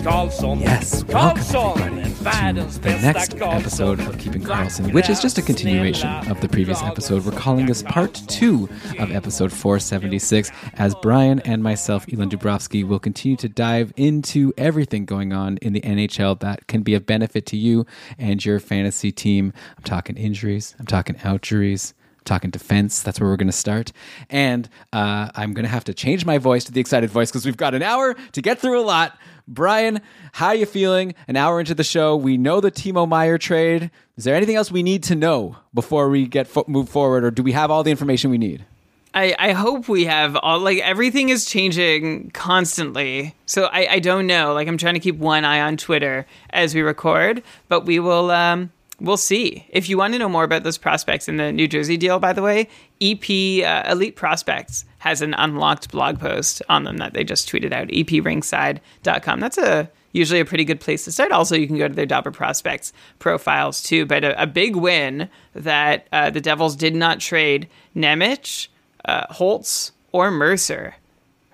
Karlsson, Yes, welcome everybody to the next episode of Keeping Karlsson, which is just a continuation of the previous episode. We're calling this part two of episode 476, as Brian and myself, Elon Dubrovsky, will continue to dive into everything going on in the NHL that can be of benefit to you and your fantasy team. I'm talking injuries, I'm talking outjuries. I'm Talking defense, that's where we're going to start. And uh, I'm going to have to change my voice to the excited voice because we've got an hour to get through a lot. Brian, how are you feeling? An hour into the show, we know the Timo Meier trade. Is there anything else we need to know before we get fo- move forward, or do we have all the information we need? I, I hope we have all like everything is changing constantly. So I, I don't know. Like I'm trying to keep one eye on Twitter as we record, but we will um we'll see. If you want to know more about those prospects in the New Jersey deal, by the way, EP uh, Elite Prospects has an unlocked blog post on them that they just tweeted out. eprinkside.com. That's a usually a pretty good place to start. Also, you can go to their Dobber Prospects profiles too. But a, a big win that uh, the Devils did not trade Nemec, uh, Holtz, or Mercer.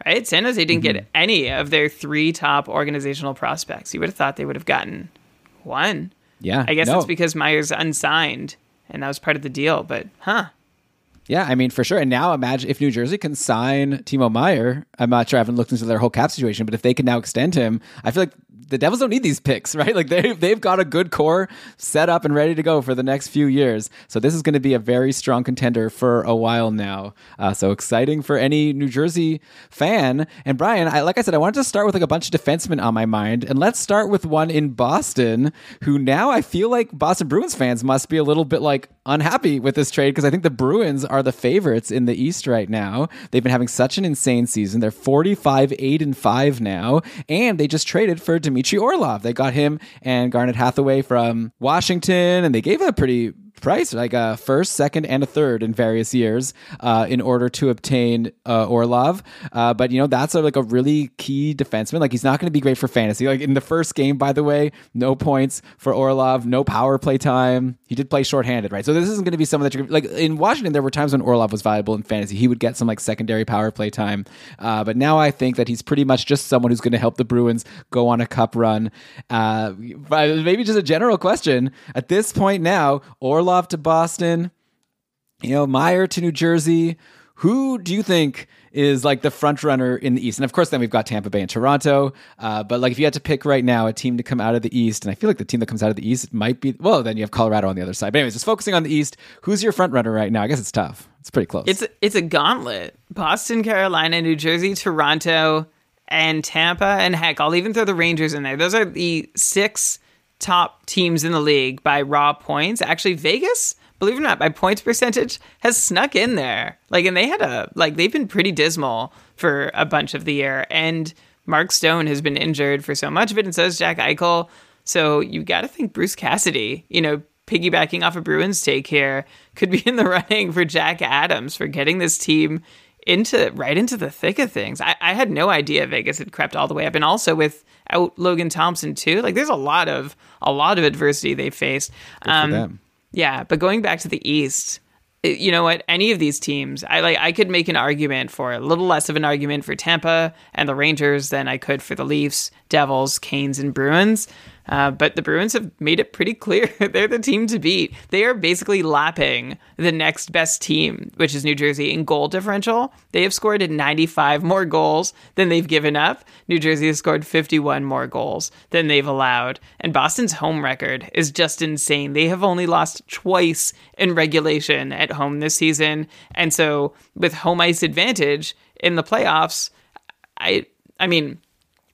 Right? San Jose didn't get any of their three top organizational prospects. You would have thought they would have gotten one. Yeah, I guess no. that's because Meier's unsigned, and that was part of the deal. But huh? Yeah, I mean, for sure. And now imagine if New Jersey can sign Timo Meier. I'm not sure. I haven't looked into their whole cap situation, but if they can now extend him, I feel like the Devils don't need these picks, right? Like they they've got a good core set up and ready to go for the next few years. So this is going to be a very strong contender for a while now. Uh, so exciting for any New Jersey fan. And Brian, I, like I said, I wanted to start with like a bunch of defensemen on my mind, and let's start with one in Boston, who now I feel like Boston Bruins fans must be a little bit like unhappy with this trade because I think the Bruins are the favorites in the East right now. They've been having such an insane season. They're 45 8 and 5 now, and they just traded for Dmitry Orlov. They got him and Garnet Hathaway from Washington, and they gave a pretty price, like a first, second, and a third in various years, uh, in order to obtain uh, Orlov. Uh, but you know that's a, like a really key defenseman. Like he's not going to be great for fantasy. Like in the first game, by the way, no points for Orlov, no power play time. He did play shorthanded, right? So this isn't going to be someone that you're like in Washington. There were times when Orlov was valuable in fantasy. He would get some like secondary power play time. Uh, but now I think that he's pretty much just someone who's going to help the Bruins go on a cup run. Uh, maybe just a general question at this point now, Orlov to Boston, you know, Meier to New Jersey. Who do you think is like the front runner in the East? And of course, then we've got Tampa Bay and Toronto. Uh, but like, if you had to pick right now a team to come out of the East, and I feel like the team that comes out of the East might be well, then you have Colorado on the other side. But anyways, just focusing on the East, who's your front runner right now? I guess it's tough. It's pretty close. It's it's a gauntlet. Boston, Carolina, New Jersey, Toronto, and Tampa, and heck, I'll even throw the Rangers in there. Those are the six top teams in the league by raw points. Actually, Vegas, believe it or not, by points percentage has snuck in there. Like, and they had a like they've been pretty dismal for a bunch of the year, and Mark Stone has been injured for so much of it, and so is Jack Eichel. So you got to think Bruce Cassidy, you know, piggybacking off a Bruins take here, could be in the running for Jack Adams for getting this team into right into the thick of things. I, I had no idea Vegas had crept all the way up, and also with out Logan Thompson too. Like there's a lot of a lot of adversity they faced. Um, them. Yeah, but going back to the East, you know what? Any of these teams, I like. I could make an argument for a little less of an argument for Tampa and the Rangers than I could for the Leafs, Devils, Canes, and Bruins. Uh, but the Bruins have made it pretty clear they're the team to beat. They are basically lapping the next best team, which is New Jersey, in goal differential. They have scored 95 more goals than they've given up. New Jersey has scored 51 more goals than they've allowed. And Boston's home record is just insane. They have only lost twice in regulation at home this season. And so, with home ice advantage in the playoffs, I I mean,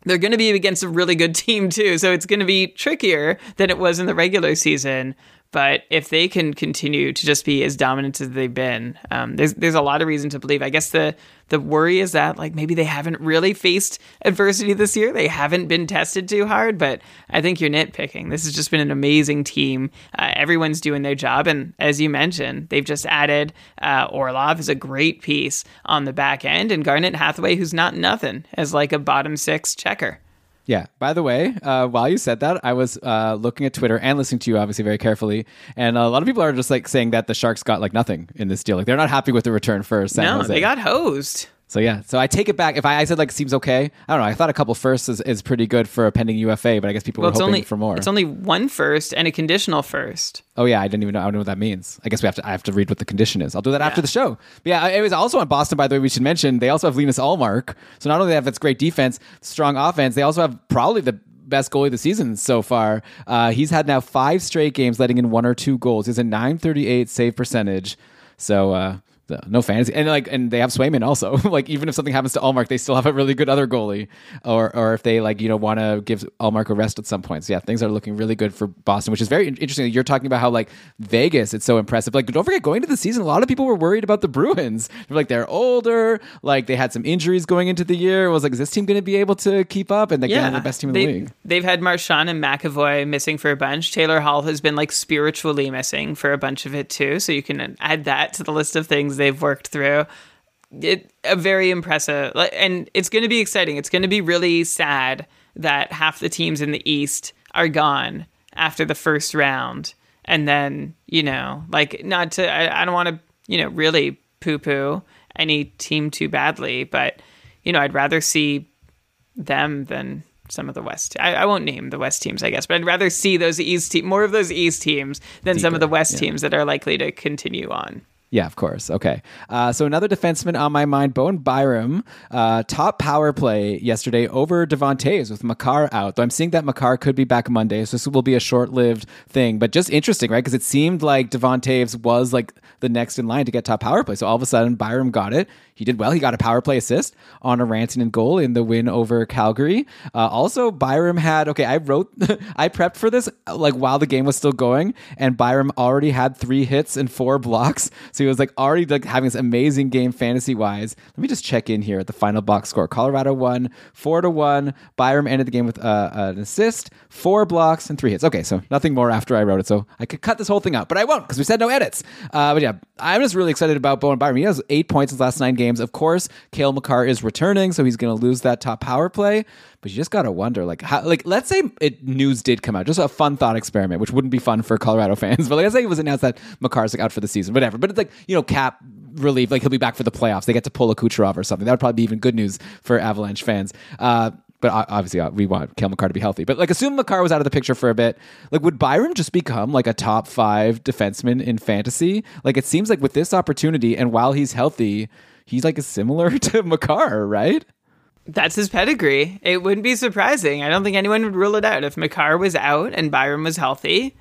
they're going to be against a really good team too, so it's going to be trickier than it was in the regular season. But if they can continue to just be as dominant as they've been, um, there's there's a lot of reason to believe. I guess the the worry is that like maybe they haven't really faced adversity this year. They haven't been tested too hard. But I think you're nitpicking. This has just been an amazing team. Uh, everyone's doing their job, and as you mentioned, they've just added uh, Orlov is a great piece on the back end, and Garnet Hathaway, who's not nothing, as like a bottom six checker. Yeah. By the way, uh, while you said that, I was uh, looking at Twitter and listening to you obviously very carefully, and a lot of people are just like saying that the Sharks got like nothing in this deal. Like they're not happy with the return for San no, Jose. they got hosed. So yeah, so I take it back. If I, I said like seems okay, I don't know. I thought a couple firsts is, is pretty good for a pending UFA, but I guess people Well, were hoping only for more. It's only one first and a conditional first. oh yeah, I didn't even know. I don't know what that means. I guess we have to. I have to read what the condition is. I'll do that after the show. But yeah, it was also on Boston. By the way, we should mention they also have Linus Ullmark. So not only they have its great defense, strong offense, they also have probably the best goalie of the season so far. Uh, he's had now five straight games letting in one or two goals. He's a 938 save percentage. So uh, no fantasy, and like, and they have Swayman also. like, even if something happens to Ullmark, they still have a really good other goalie. Or, or if they like, you know, want to give Ullmark a rest at some points. So yeah, things are looking really good for Boston, which is very interesting. You're talking about how like Vegas, it's so impressive. Like, don't forget, going into the season, a lot of people were worried about the Bruins. They're like, they're older, like they had some injuries going into the year. It was like, is this team going to be able to keep up? And they're Yeah, the best team in they, the league. They've had Marchand and McAvoy missing for a bunch. Taylor Hall has been like spiritually missing for a bunch of it too. So you can add that to the list of things they've worked through. It a very impressive, and it's going to be exciting. It's going to be really sad that half the teams in the East are gone after the first round, and then you know, like not to. I, I don't want to, you know, really poo poo any team too badly, but you know, I'd rather see them than some of the West. I, I won't name the West teams, I guess, but I'd rather see those East te- more of those East teams than some of the West yeah. teams that are likely to continue on. Yeah, of course. Okay. Uh, so another defenseman on my mind, Bowen Byram, uh, top power play yesterday over Devon Toews with Makar out. Though I'm seeing that Makar could be back Monday, so this will be a short-lived thing. But just interesting, right? Because it seemed like Devon Toews was like the next in line to get top power play. So all of a sudden, Byram got it. He did well. He got a power play assist on a Rantanen goal in the win over Calgary. Uh, also, Byram had okay. I wrote, I prepped for this like while the game was still going, and Byram already had three hits and four blocks. So he was like already like having this amazing game fantasy wise. Let me just check in here at the final box score. Colorado won four to one. Byram ended the game with uh, an assist, four blocks, and three hits. Okay, so nothing more after I wrote it. So I could cut this whole thing out, but I won't because we said no edits. Uh, but yeah, I'm just really excited about Bowen Byram. He has eight points in his last nine games. Of course, Cale Makar is returning, so he's going to lose that top power play. But you just got to wonder, like, how, like, let's say it news did come out, just a fun thought experiment, which wouldn't be fun for Colorado fans. But like, let's say it was announced that Makar's like out for the season, whatever. But it's like, you know, cap relief, like he'll be back for the playoffs. They get to pull a Kucherov or something. That would probably be even good news for Avalanche fans. Uh, but obviously, uh, we want Cale Makar to be healthy. But like, assume Makar was out of the picture for a bit. Like, would Byram just become like a top five defenseman in fantasy? Like, it seems like with this opportunity, and while he's healthy, he's like similar to Makar, right? That's his pedigree. It wouldn't be surprising. I don't think anyone would rule it out. If Makar was out and Byram was healthy,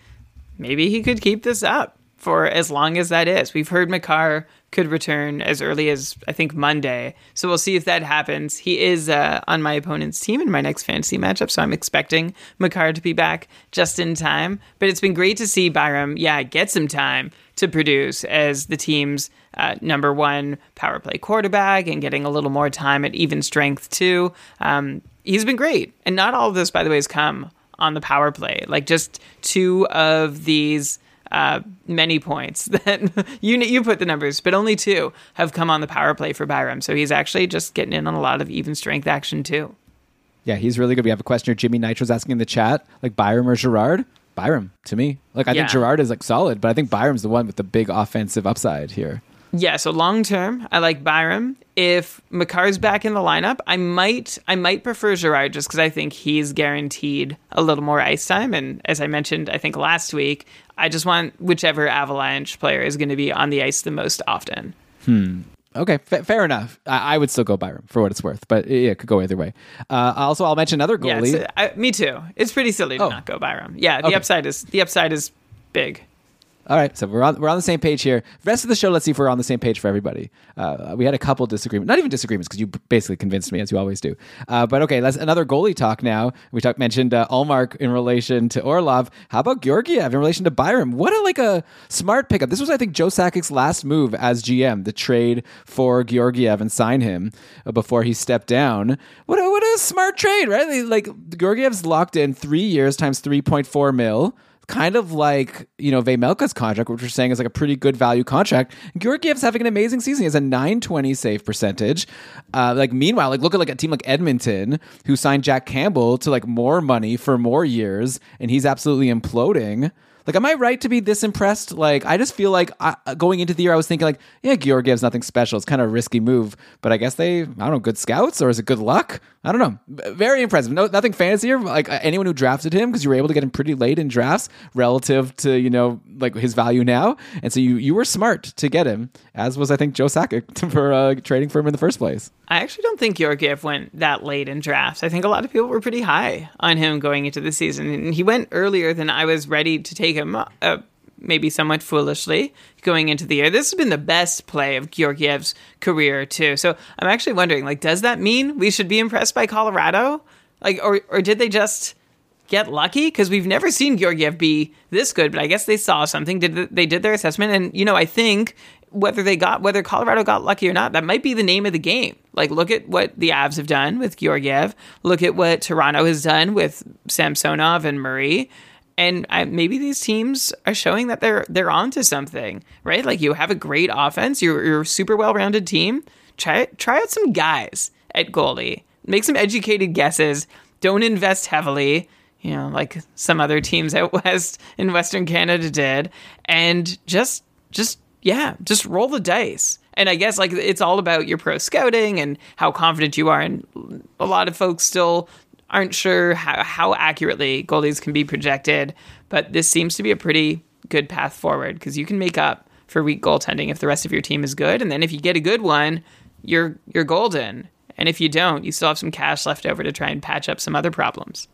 maybe he could keep this up for as long as that is. We've heard Makar could return as early as I think Monday, so we'll see if that happens. He is uh, on my opponent's team in my next fantasy matchup, so I'm expecting Makar to be back just in time. But it's been great to see Byram, yeah, get some time to produce as the team's uh, number one power play quarterback and getting a little more time at even strength too. Um, he's been great, and not all of this, by the way, has come on the power play. Like just two of these uh, many points that you you put the numbers, but only two have come on the power play for Byram. So he's actually just getting in on a lot of even strength action too. Yeah, he's really good. We have a questioner. Jimmy Nitro's asking in the chat, like Byram or Girard. Byram to me. Like I Yeah. think Girard is like solid, but I think Byram's the one with the big offensive upside here. Yeah, so long term, I like Byram. If Makar's back in the lineup, I might I might prefer Girard just because I think he's guaranteed a little more ice time. And as I mentioned, I think last week, I just want whichever Avalanche player is going to be on the ice the most often. Okay, fa- fair enough. I-, I would still go Byram for what it's worth, but yeah, it could go either way. Uh, also, I'll mention another Yeah, goalie. it's, I, me too. It's pretty silly to Oh. not go Byram. Yeah, the Okay. upside is the upside is big. All right, so we're on we're on the same page here. Rest of the show, let's see if we're on the same page for everybody. Uh, we had a couple disagreements, not even disagreements, because you basically convinced me as you always do. Uh, but okay, let's another goalie talk now. We talked mentioned uh, Ullmark in relation to Orlov. How about Georgiev in relation to Byram? What a like a smart pickup. This was, I think, Joe Sakic's last move as GM, the trade for Georgiev and sign him uh, before he stepped down. What a, what a smart trade, right? Like Georgiev's locked in three years times three point four mil kind of like you know Vejmelka's contract, which we're saying is like a pretty good value contract. Georgiev's having an amazing season. He has a 920 save percentage. Uh, like meanwhile, like look at like a team like Edmonton who signed Jack Campbell to like more money for more years, and he's absolutely imploding. Like, am I right to be this impressed? Like, I just feel like I, going into the year, I was thinking like, yeah, Georgiev's nothing special. It's kind of a risky move, but I guess they, I don't know, good scouts or is it good luck? I don't know. Very impressive. No, nothing fancier. Like anyone who drafted him because you were able to get him pretty late in drafts relative to you know like his value now, and so you you were smart to get him, as was I think Joe Sakic for uh, trading for him in the first place. I actually don't think Georgiev went that late in drafts. I think a lot of people were pretty high on him going into the season, and he went earlier than I was ready to take him. Uh, maybe somewhat foolishly going into the year. This has been the best play of Georgiev's career too. So I'm actually wondering, like, does that mean we should be impressed by Colorado? Like, or or did they just get lucky? Because we've never seen Georgiev be this good, but I guess they saw something. Did they did their assessment? And you know, I think whether they got whether Colorado got lucky or not, that might be the name of the game. Like, look at what the Avs have done with Georgiev. Look at what Toronto has done with Samsonov and Murray and I, maybe these teams are showing that they're they're onto something, right? Like you have a great offense, you're, you're a super well rounded team. Try try out some guys at goalie, make some educated guesses. Don't invest heavily, you know, like some other teams out west in Western Canada did, and just just yeah, just roll the dice. And I guess like it's all about your pro scouting and how confident you are. And a lot of folks still aren't sure how, how accurately goalies can be projected, but this seems to be a pretty good path forward because you can make up for weak goaltending if the rest of your team is good, and then if you get a good one, you're you're golden. And if you don't, you still have some cash left over to try and patch up some other problems.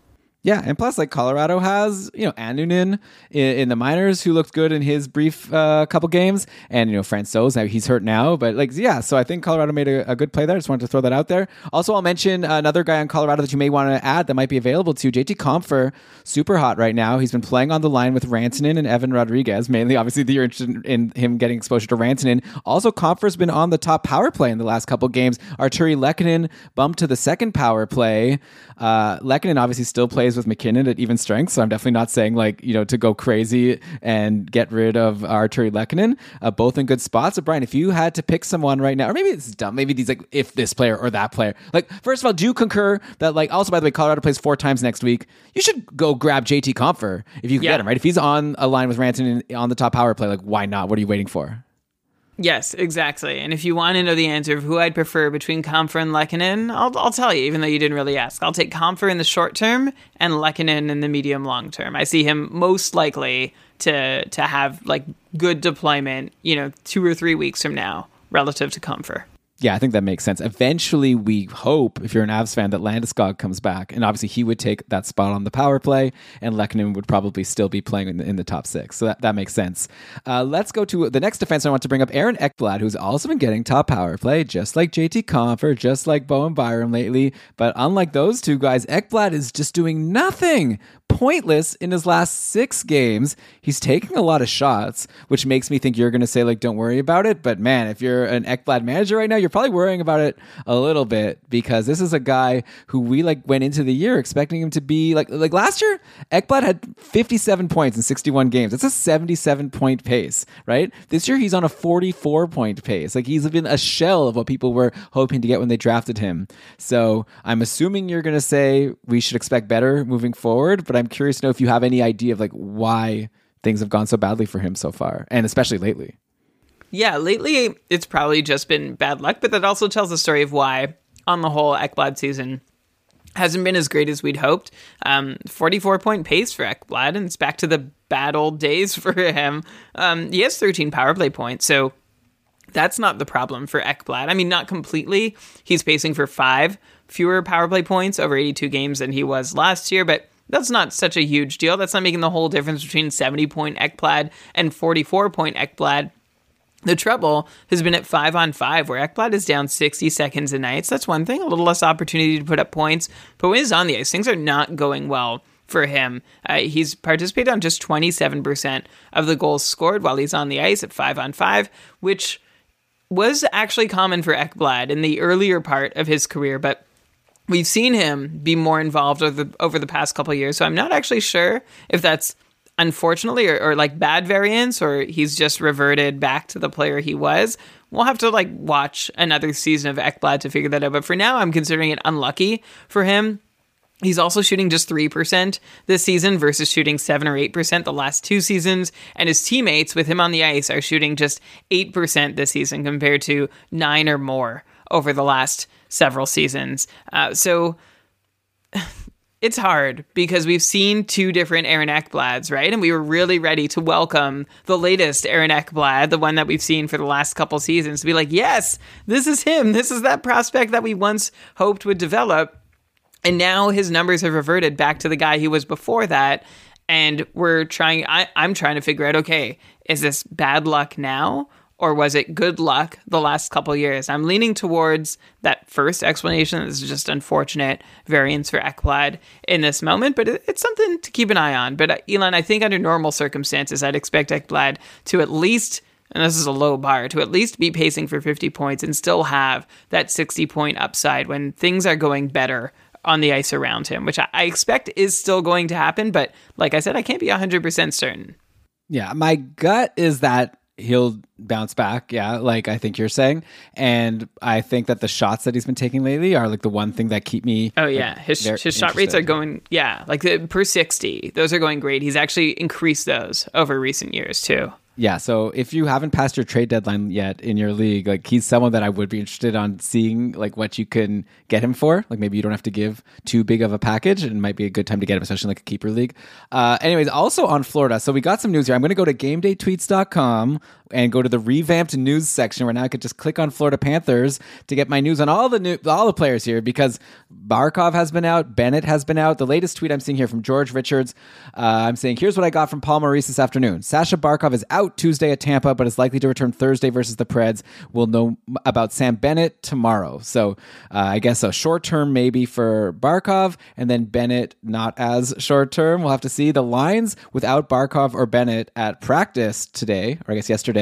Yeah, and plus, like Colorado has, you know, Annunen in, in the minors who looked good in his brief uh, couple games, and you know, Francouz now he's hurt now, but like, yeah. So I think Colorado made a, a, good play there. I just wanted to throw that out there. Also, I'll mention another guy on Colorado that you may want to add that might be available to JT Compher, super hot right now. He's been playing on the line with Rantanen and Evan Rodrigues Mainly, obviously, you're interested in, him getting exposure to Rantanen. Also, Compher's been on the top power play in the last couple games. Artturi Lehkonen bumped to the second power play. Uh, obviously still plays with MacKinnon at even strength, so I'm definitely not saying like you know to go crazy and get rid of Artturi Lehkonen. Uh, both in good spots. So Brian, if you had to pick someone right now, or maybe it's dumb, maybe these like if this player or that player. Like first of all, do you concur that like also by the way, Colorado plays four times next week. You should go grab JT Compher if you can yeah. get him right. If he's on a line with Rantanen on the top power play, like why not? What are you waiting for? Yes, exactly. And if you want to know the answer of who I'd prefer between Compher and Lehkonen, I'll, I'll tell you, even though you didn't really ask. I'll take Compher in the short term and Lehkonen in the medium long term. I see him most likely to to have like good deployment, you know, two or three weeks from now, relative to Compher yeah, I think that makes sense. Eventually, we hope, if you're an Avs fan, that Landeskog comes back, and obviously he would take that spot on the power play, and Lehkonen would probably still be playing in the, in the top six. So that, that makes sense. Uh, let's go to the next defense I want to bring up, Aaron Ekblad, who's also been getting top power play, just like JT Compher, just like Bowen Byram lately. But unlike those two guys, Ekblad is just doing nothing pointless in his last six games. He's taking a lot of shots, which makes me think you're going to say, like, don't worry about it. But man, if you're an Ekblad manager right now, you're probably worrying about it a little bit because this is a guy who we like went into the year expecting him to be like, like last year, Ekblad had 57 points in 61 games. That's a 77 point pace, right? This year, he's on a 44 point pace. Like, he's been a shell of what people were hoping to get when they drafted him. So I'm assuming you're going to say we should expect better moving forward, but I'm curious to know if you have any idea of like why things have gone so badly for him so far, and especially lately. Yeah, lately it's probably just been bad luck, but that also tells the story of why, on the whole, Ekblad season hasn't been as great as we'd hoped. Um, 44 point pace for Ekblad, and it's back to the bad old days for him. Um, he has 13 power play points, so that's not the problem for Ekblad. I mean, not completely. He's pacing for five fewer power play points over 82 games than he was last year, but that's not such a huge deal. That's not making the whole difference between 70 point Ekblad and 44 point Ekblad. The trouble has been at five on five, where Ekblad is down 60 seconds a night. So that's one thing, a little less opportunity to put up points. But when he's on the ice, things are not going well for him. Uh, he's participated on just 27% of the goals scored while he's on the ice at five on five, which was actually common for Ekblad in the earlier part of his career, but we've seen him be more involved over the, over the past couple years. So I'm not actually sure if that's unfortunately or, or, like bad variance or he's just reverted back to the player he was. We'll have to like watch another season of Ekblad to figure that out. But for now, I'm considering it unlucky for him. He's also shooting just 3% this season versus shooting 7 or 8% the last two seasons. And his teammates with him on the ice are shooting just 8% this season compared to 9 or more over the last several seasons. Uh, so it's hard because we've seen two different Aaron Ekblads, right? And we were really ready to welcome the latest Aaron Ekblad, the one that we've seen for the last couple seasons, to be like, yes, this is him. This is that prospect that we once hoped would develop and now his numbers have reverted back to the guy he was before that. And we're trying, I, I'm trying to figure out okay, is this bad luck now? Or was it good luck the last couple years? I'm leaning towards that first explanation. This is just unfortunate variance for Ekblad in this moment, but it's something to keep an eye on. But uh, Elon, I think under normal circumstances, I'd expect Ekblad to at least and this is a low bar, to at least be pacing for 50 points and still have that 60 point upside when things are going better on the ice around him, which I, I expect is still going to happen. But like I said, I can't be 100% certain. Yeah, my gut is that he'll bounce back. Yeah, like I think you're saying, and I think that the shots that he's been taking lately are like the one thing that keep me. Oh yeah, like, his his shot rates are going. Yeah, like the, per sixty, those are going great. He's actually increased those over recent years too. Yeah, so if you haven't passed your trade deadline yet in your league, like he's someone that I would be interested on seeing like what you can get him for. Like maybe you don't have to give too big of a package, and it might be a good time to get him, especially like a keeper league. Uh, anyways, also on Florida, so we got some news here. I'm going to go to GameDayTweets.com and go to the revamped news section where now I could just click on Florida Panthers to get my news on all the new all the players here because Barkov has been out, Bennett has been out. The latest tweet I'm seeing here from George Richards, uh, I'm saying here's what I got from Paul Maurice this afternoon. Sasha Barkov is out Tuesday at Tampa, but is likely to return Thursday versus the Preds. We'll know about Sam Bennett tomorrow. So uh, I guess a short term maybe for Barkov, and then Bennett not as short term. We'll have to see the lines without Barkov or Bennett at practice today, or I guess yesterday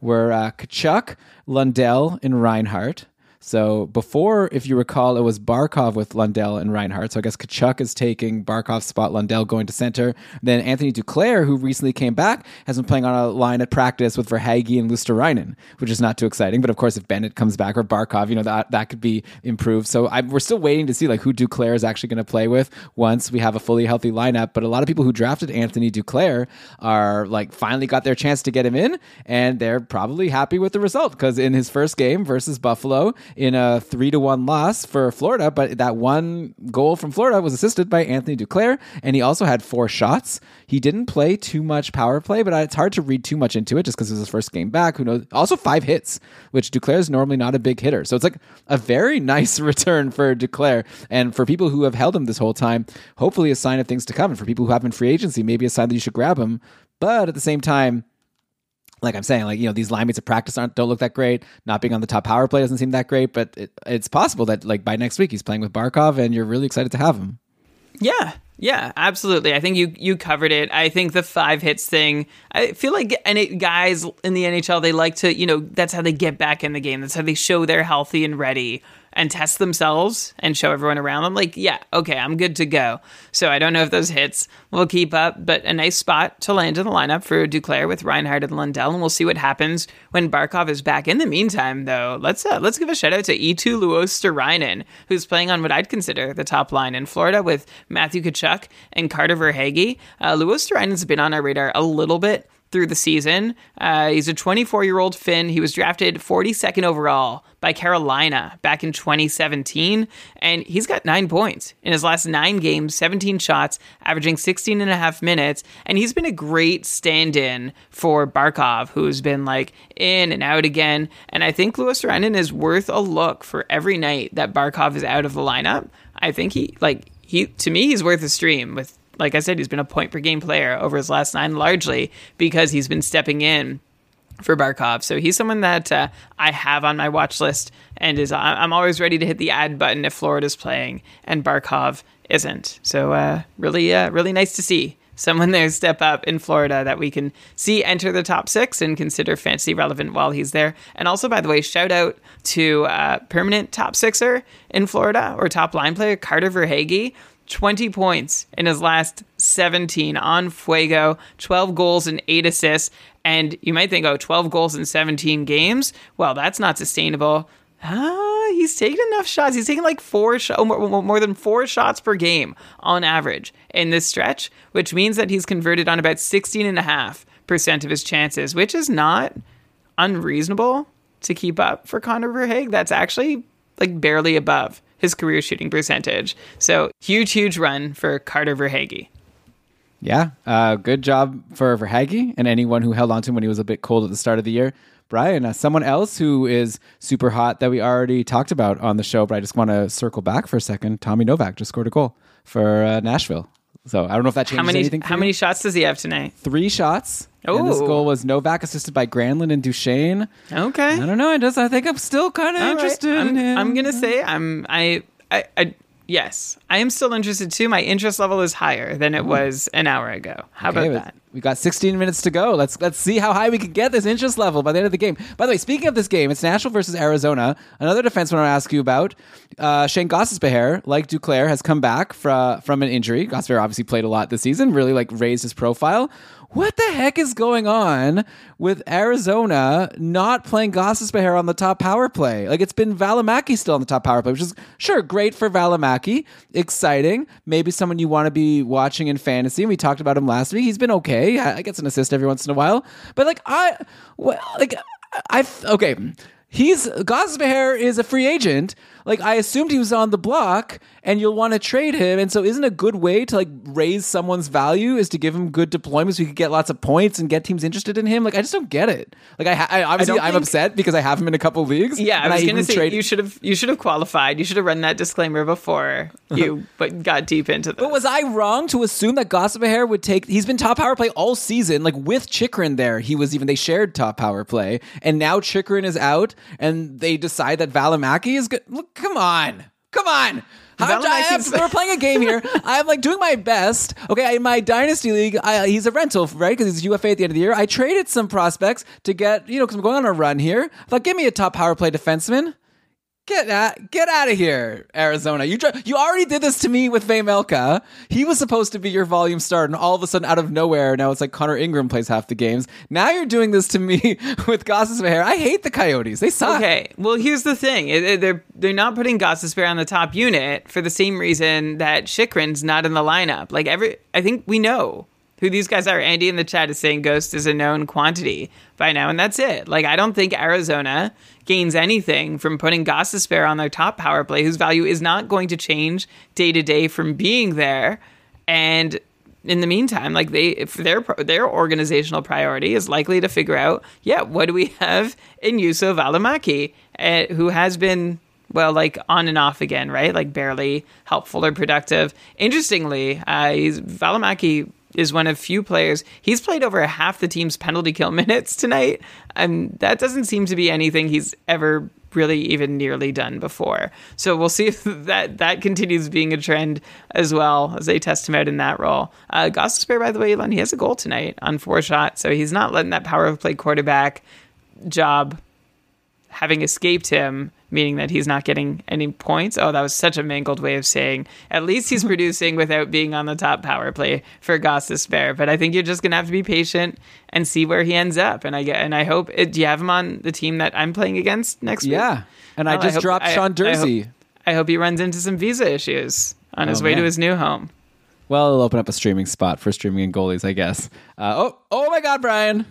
were uh, Tkachuk, Lundell, and Reinhart. So before, if you recall, it was Barkov with Lundell and Reinhart. So I guess Tkachuk is taking Barkov's spot, Lundell going to center. Then Anthony Duclair, who recently came back, has been playing on a line at practice with Verhaeghe and Luostarinen, which is not too exciting. But of course, if Bennett comes back or Barkov, you know, that, that could be improved. So I, we're still waiting to see like who Duclair is actually going to play with once we have a fully healthy lineup. But a lot of people who drafted Anthony Duclair are like finally got their chance to get him in, and they're probably happy with the result because in his first game versus Buffalo, in a three to one loss for Florida, but that one goal from Florida was assisted by Anthony Duclair, and he also had four shots. He didn't play too much power play, but it's hard to read too much into it just because it was his first game back. Who knows? Also five hits, which Duclair is normally not a big hitter, so it's like a very nice return for Duclair, and for people who have held him this whole time, hopefully a sign of things to come. And for people who have been free agency, maybe a sign that you should grab him. But at the same time like I'm saying, like you know, these line mates of practice aren't don't look that great. Not being on the top power play doesn't seem that great, but it, it's possible that like by next week he's playing with Barkov, and you're really excited to have him. Yeah, yeah, absolutely. I think you you covered it. I think the five hits thing. I feel like any guys in the NHL they like to, you know, that's how they get back in the game. That's how they show they're healthy and ready and test themselves and show everyone around them, like, yeah, okay, I'm good to go. So I don't know if those hits will keep up, but a nice spot to land in the lineup for Duclair with Reinhart and Lundell, and we'll see what happens when Barkov is back. In the meantime, though, let's uh, let's give a shout out to Eetu Luostarinen, who's playing on what I'd consider the top line in Florida with Matthew Tkachuk and Carter Verhaeghe. Uh, Luostarinen's been on our radar a little bit through the season. Uh, he's a 24 year old Finn. He was drafted 42nd overall by Carolina back in 2017, and he's got nine points in his last nine games, 17 shots, averaging 16 and a half minutes. And he's been a great stand in for Barkov, who's been like in and out again. And I think Luostarinen is worth a look for every night that Barkov is out of the lineup. I think he, like, he, to me, he's worth a stream with like I said, he's been a point per game player over his last nine, largely because he's been stepping in for Barkov. So he's someone that uh, I have on my watch list and is I'm always ready to hit the add button if Florida's playing and Barkov isn't. So uh, really, uh, really nice to see someone there step up in Florida that we can see enter the top six and consider fantasy relevant while he's there. And also, by the way, shout out to uh, permanent top sixer in Florida or top line player Carter Verhaeghe. 20 points in his last 17 on Fuego, 12 goals and 8 assists. And you might think, oh, 12 goals in 17 games? Well, that's not sustainable. Uh, he's taken enough shots. He's taken like four sh- more, more than four shots per game on average in this stretch, which means that he's converted on about 16.5% of his chances, which is not unreasonable to keep up for Connor Verhaeghe. That's actually like barely above his career shooting percentage. So huge, huge run for Carter Verhaeghe. Yeah, uh, good job for Verhaeghe and anyone who held on to him when he was a bit cold at the start of the year. Brian, uh, someone else who is super hot that we already talked about on the show, but I just want to circle back for a second. Tommy Novak just scored a goal for uh, Nashville. So I don't know if that changes How many anything. how you. many shots does he have tonight? Three shots. Oh, this goal was Novak assisted by Granlund and Duchesne. Okay. I don't know. I just I think I'm still kind of All right. interested I'm, in him. I'm gonna say I'm I, I I yes I am still interested too. My interest level is higher than it was an hour ago. How Okay, about that? We got 16 minutes to go. Let's let's see how high we can get this interest level by the end of the game. By the way, speaking of this game, it's Nashville versus Arizona. Another defenseman I want to ask you about. Uh, Shane Gostisbehere, like Duclair, has come back fra, from an injury. Gostisbehere obviously played a lot this season, really like raised his profile. What the heck is going on with Arizona not playing Gostisbehere on the top power play? Like it's been Valimaki still on the top power play, which is sure great for Valimaki, exciting. Maybe someone you want to be watching in fantasy. We talked about him last week. He's been okay. I gets an assist every once in a while, but like I, well, like I, okay. He's Gostisbehere is a free agent. Like I assumed he was on the block, and you'll want to trade him. And so, isn't a good way to like raise someone's value is to give him good deployments. So he could get lots of points and get teams interested in him. Like I just don't get it. Like I, ha- I obviously I'm think- upset because I have him in a couple leagues. Yeah, I was even gonna say trade- you should have you should have qualified. You should have run that disclaimer before you but got deep into this. But was I wrong to assume that Gostisbehere would take? He's been top power play all season, like with Chychrun there. He was even they shared top power play, and now Chychrun is out, and they decide that Valimaki is good. Look, come on, come on. How, I have, we're playing a game here. I'm like doing my best. Okay, in my dynasty league, I, he's a rental, right? Because he's UFA at the end of the year. I traded some prospects to get, you know, because I'm going on a run here. I thought, give me a top power play defenseman. Get out, get out of here, Arizona. You you already did this to me with Vejmelka. He was supposed to be your volume start, and all of a sudden, out of nowhere, now it's like Connor Ingram plays half the games. Now you're doing this to me with Gostisbehere. I hate the Coyotes. They suck. Okay, well here's the thing: It- it- they're they're not putting Gostisbehere on the top unit for the same reason that Chychrun's not in the lineup. Like every, I think we know who these guys are. Andy in the chat is saying Ghost is a known quantity by now, and that's it. Like I don't think Arizona gains anything from putting Gostisbehere on their top power play, whose value is not going to change day to day from being there, and in the meantime, like they, if their their organizational priority is likely to figure out, yeah, what do we have in Juuso Valimaki, uh, who has been well, like on and off again, right? Like barely helpful or productive. Interestingly, uh, he's, Valimaki is one of few players. He's played over half the team's penalty kill minutes tonight, and that doesn't seem to be anything he's ever really even nearly done before. So we'll see if that that continues being a trend as well as they test him out in that role. Uh, Gostisbehere, by the way, Elon, he has a goal tonight on four shots, so he's not letting that power of play quarterback job having escaped him, meaning that he's not getting any points. Oh, that was such a mangled way of saying at least he's producing without being on the top power play for Gostisbehere. But I think you're just gonna have to be patient and see where he ends up. And I get and I hope it, do you have him on the team that I'm playing against next week? Yeah. And I Well, just hope- dropped I- Sean I hope- Dursey. I hope he runs into some visa issues on his Oh, way to his new home. Well, it'll open up a streaming spot for streaming and goalies, I guess. Uh, oh, oh my God, Brian!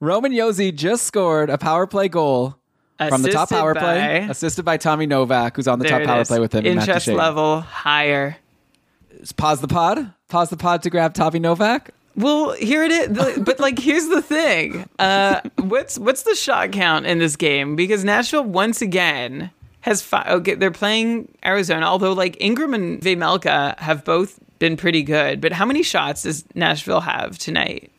Roman Josi just scored a power play goal from the top power play, assisted by Tommy Novak, who's on the top power is. play with him. Interest level higher. Pause the pod. Pause the pod to grab Tommy Novak. Well, here it is. But like, here's the thing. Uh, what's what's the shot count in this game? Because Nashville once again has okay. They're playing Arizona, although like Ingram and Vejmelka have both been pretty good. But how many shots does Nashville have tonight?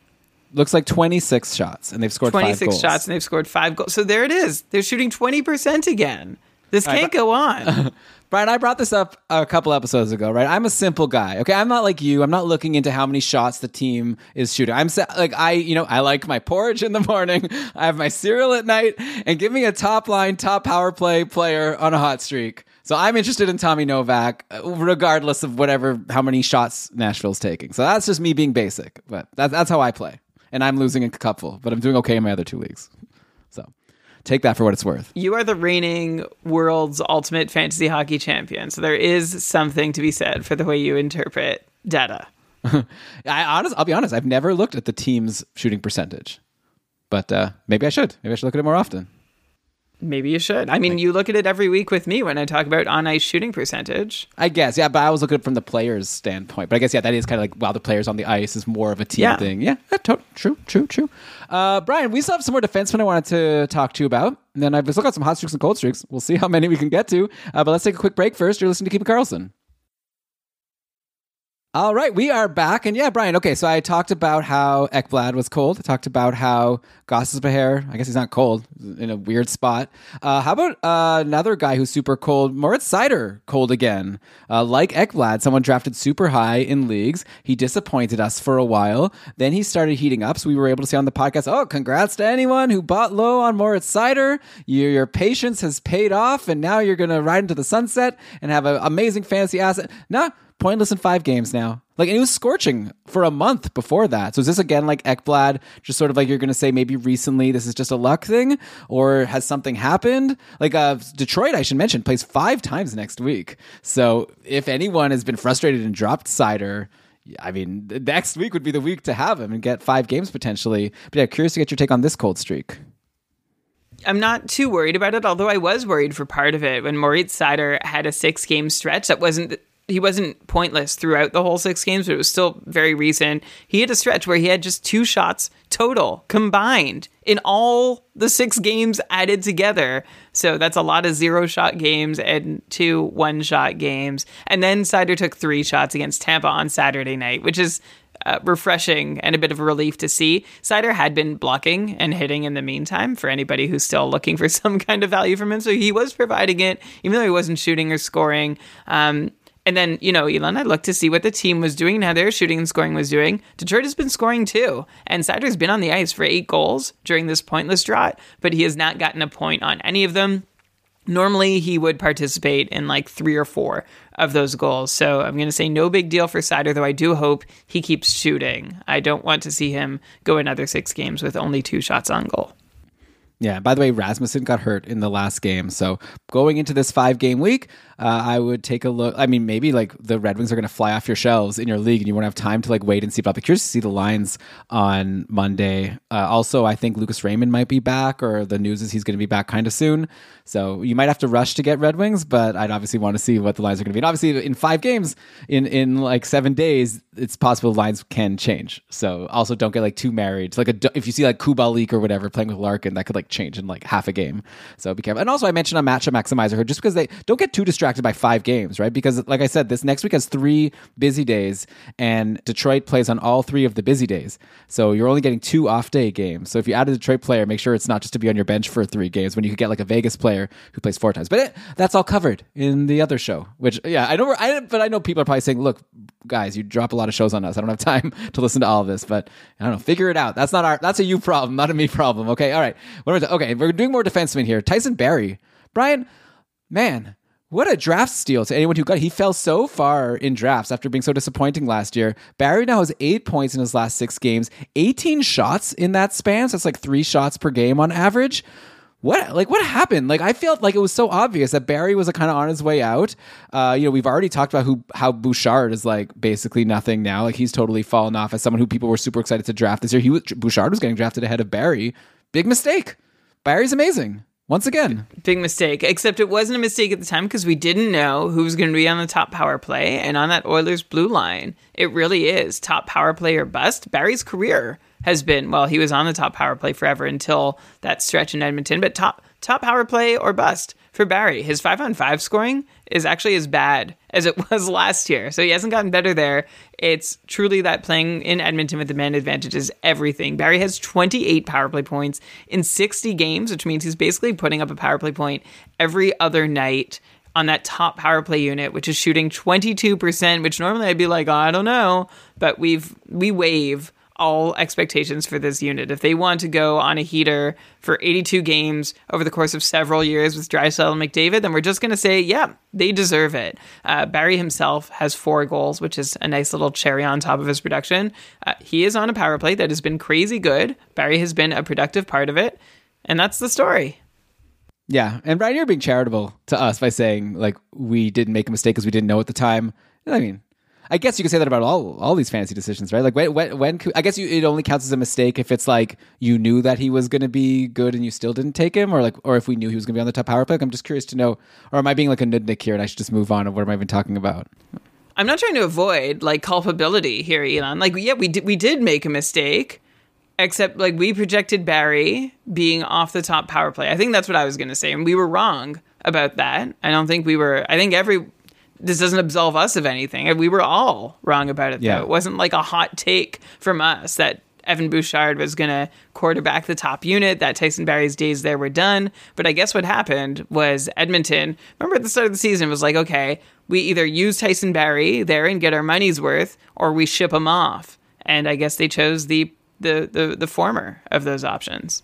Looks like 26 shots, and they've scored five 26 goals. shots and they've scored five goals. So there it is. They're shooting 20% again. This can't go on. Brian, I brought this up a couple episodes ago, right? I'm a simple guy. Okay, I'm not like you. I'm not looking into how many shots the team is shooting. I'm like I, you know, I like my porridge in the morning. I have my cereal at night, and give me a top line, top power play player on a hot streak. So I'm interested in Tommy Novak, uh, regardless of whatever how many shots Nashville's taking. So that's just me being basic, but that's that's how I play, and I'm losing a couple, but I'm doing okay in my other two leagues. So take that for what it's worth. you are the reigning world's ultimate fantasy hockey champion. So there is something to be said for the way you interpret data. I honest, I'll be honest. I've never looked at the team's shooting percentage, but uh, maybe I should. Maybe I should look at it more often. Maybe you should. I mean, you look at it every week with me when I talk about on ice shooting percentage. I guess, yeah. But I was looking at it from the players' standpoint. But I guess, yeah, that is kind of like while the players on the ice is more of a team Yeah. thing. Yeah, to- true, true, true. Uh, Brian, we still have some more defensemen I wanted to talk to you about. And then I've still got some hot streaks and cold streaks. We'll see how many we can get to. Uh, but let's take a quick break first. You're listening to Keep It Karlsson. All right, we are back. And yeah, Brian, okay, so I talked about how Ekblad was cold. I talked about how Gostisbehere, I guess he's not cold, in a weird spot. Uh, how about uh, another guy who's super cold, Moritz Seider, cold again. Uh, like Ekblad, someone drafted super high in leagues. He disappointed us for a while. Then he started heating up, so we were able to say on the podcast, oh, congrats to anyone who bought low on Moritz Seider. Your, your patience has paid off, and now you're going to ride into the sunset and have an amazing fantasy asset. No, pointless in five games now. Like, and he was scorching for a month before that. So is this again like Ekblad, just sort of like you're going to say maybe recently this is just a luck thing, or has something happened? Like, uh, Detroit, I should mention, plays five times next week. So if anyone has been frustrated and dropped Seider, I mean, next week would be the week to have him and get five games potentially. But yeah, curious to get your take on this cold streak. I'm not too worried about it, although I was worried for part of it when Moritz Seider had a six game stretch that wasn't he wasn't pointless throughout the whole six games, but it was still very recent. He had a stretch where he had just two shots total combined in all the six games added together. So that's a lot of zero shot games and two one shot games. And then Seider took three shots against Tampa on Saturday night, which is uh, refreshing and a bit of a relief to see. Seider had been blocking and hitting in the meantime for anybody who's still looking for some kind of value from him. So he was providing it, even though he wasn't shooting or scoring. Um, and then, you know, Elon, I looked to see what the team was doing and how their shooting and scoring was doing. Detroit has been scoring too. And Seider's been on the ice for eight goals during this pointless drought, but he has not gotten a point on any of them. Normally, he would participate in like three or four of those goals. So I'm going to say no big deal for Seider, though I do hope he keeps shooting. I don't want to see him go another six games with only two shots on goal. Yeah. By the way, Rasmussen got hurt in the last game. So going into this five game week, uh, I would take a look. I mean, maybe like the Red Wings are going to fly off your shelves in your league, and you won't have time to like wait and see. But I'll be curious to see the lines on Monday. Uh, also, I think Lucas Raymond might be back, or the news is he's going to be back kind of soon. So you might have to rush to get Red Wings, but I'd obviously want to see what the lines are going to be. And obviously, in five games, in in like seven days, it's possible lines can change. So also don't get like too married. Like a, if you see like Kubalik or whatever playing with Larkin, that could like change in like half a game. So be careful. And also, I mentioned on Matchup Maximizer, just because they don't get too distracted by five games, right? Because like I said, this next week has three busy days, and Detroit plays on all three of the busy days. So you're only getting two off day games. So if you add a Detroit player, make sure it's not just to be on your bench for three games when you could get like a Vegas player who plays four times. But it, that's all covered in the other show. Which yeah, I know. I but I know people are probably saying, look, guys, you drop a lot of shows on us. I don't have time to listen to all of this, but I don't know. Figure it out. That's not our. That's a you problem, not a me problem. Okay. All right. What are we, okay. We're doing more defensemen here. Tyson Barrie, Brian, man. What a draft steal to anyone who got. He fell so far in drafts after being so disappointing last year. Barrie now has eight points in his last six games, 18 shots in that span. So that's like three shots per game on average what like what happened like i felt like it was so obvious that barrie was kind of on his way out uh you know we've already talked about who how bouchard is like basically nothing now like he's totally fallen off as someone who people were super excited to draft this year he was bouchard was getting drafted ahead of barrie big mistake barrie's amazing once again Big mistake. Except it wasn't a mistake at the time because we didn't know who was going to be on the top power play and on that Oilers blue line. It really is top power play or bust. Barrie's career has been well, he was on the top power play forever until that stretch in Edmonton, but top top power play or bust for Barrie. His five on five scoring is actually as bad as it was last year. So he hasn't gotten better there. It's truly that playing in Edmonton with the man advantage is everything. Barrie has 28 power play points in 60 games, which means he's basically putting up a power play point every other night on that top power play unit, which is shooting 22%, which normally I'd be like, oh, I don't know, but we've we waive all expectations for this unit. If they want to go on a heater for 82 games over the course of several years with Draisaitl and McDavid, then we're just going to say, yeah, they deserve it. Uh, Barrie himself has four goals, which is a nice little cherry on top of his production. Uh, he is on a power play that has been crazy good. Barrie has been a productive part of it, and that's the story. Yeah, and Brian, you're being charitable to us by saying like we didn't make a mistake because we didn't know at the time. I mean, I guess you could say that about all all these fantasy decisions, right? Like when when, when I guess you, it only counts as a mistake if it's like you knew that he was going to be good and you still didn't take him, or like or if we knew he was going to be on the top power play. I'm just curious to know, or am I being like a nudnik here and I should just move on? Or what am I even talking about? I'm not trying to avoid like culpability here, Elon. Like yeah, we did we did make a mistake except like we projected Barrie being off the top power play. I think that's what I was going to say, and we were wrong about that. I don't think we were. I think every this doesn't absolve us of anything. We were all wrong about it. Yeah. Though. It wasn't like a hot take from us that Evan Bouchard was going to quarterback the top unit, that Tyson Barrie's days there were done. But I guess what happened was Edmonton, remember at the start of the season, was like, okay, we either use Tyson Barrie there and get our money's worth, or we ship him off. And I guess they chose the the the, the former of those options.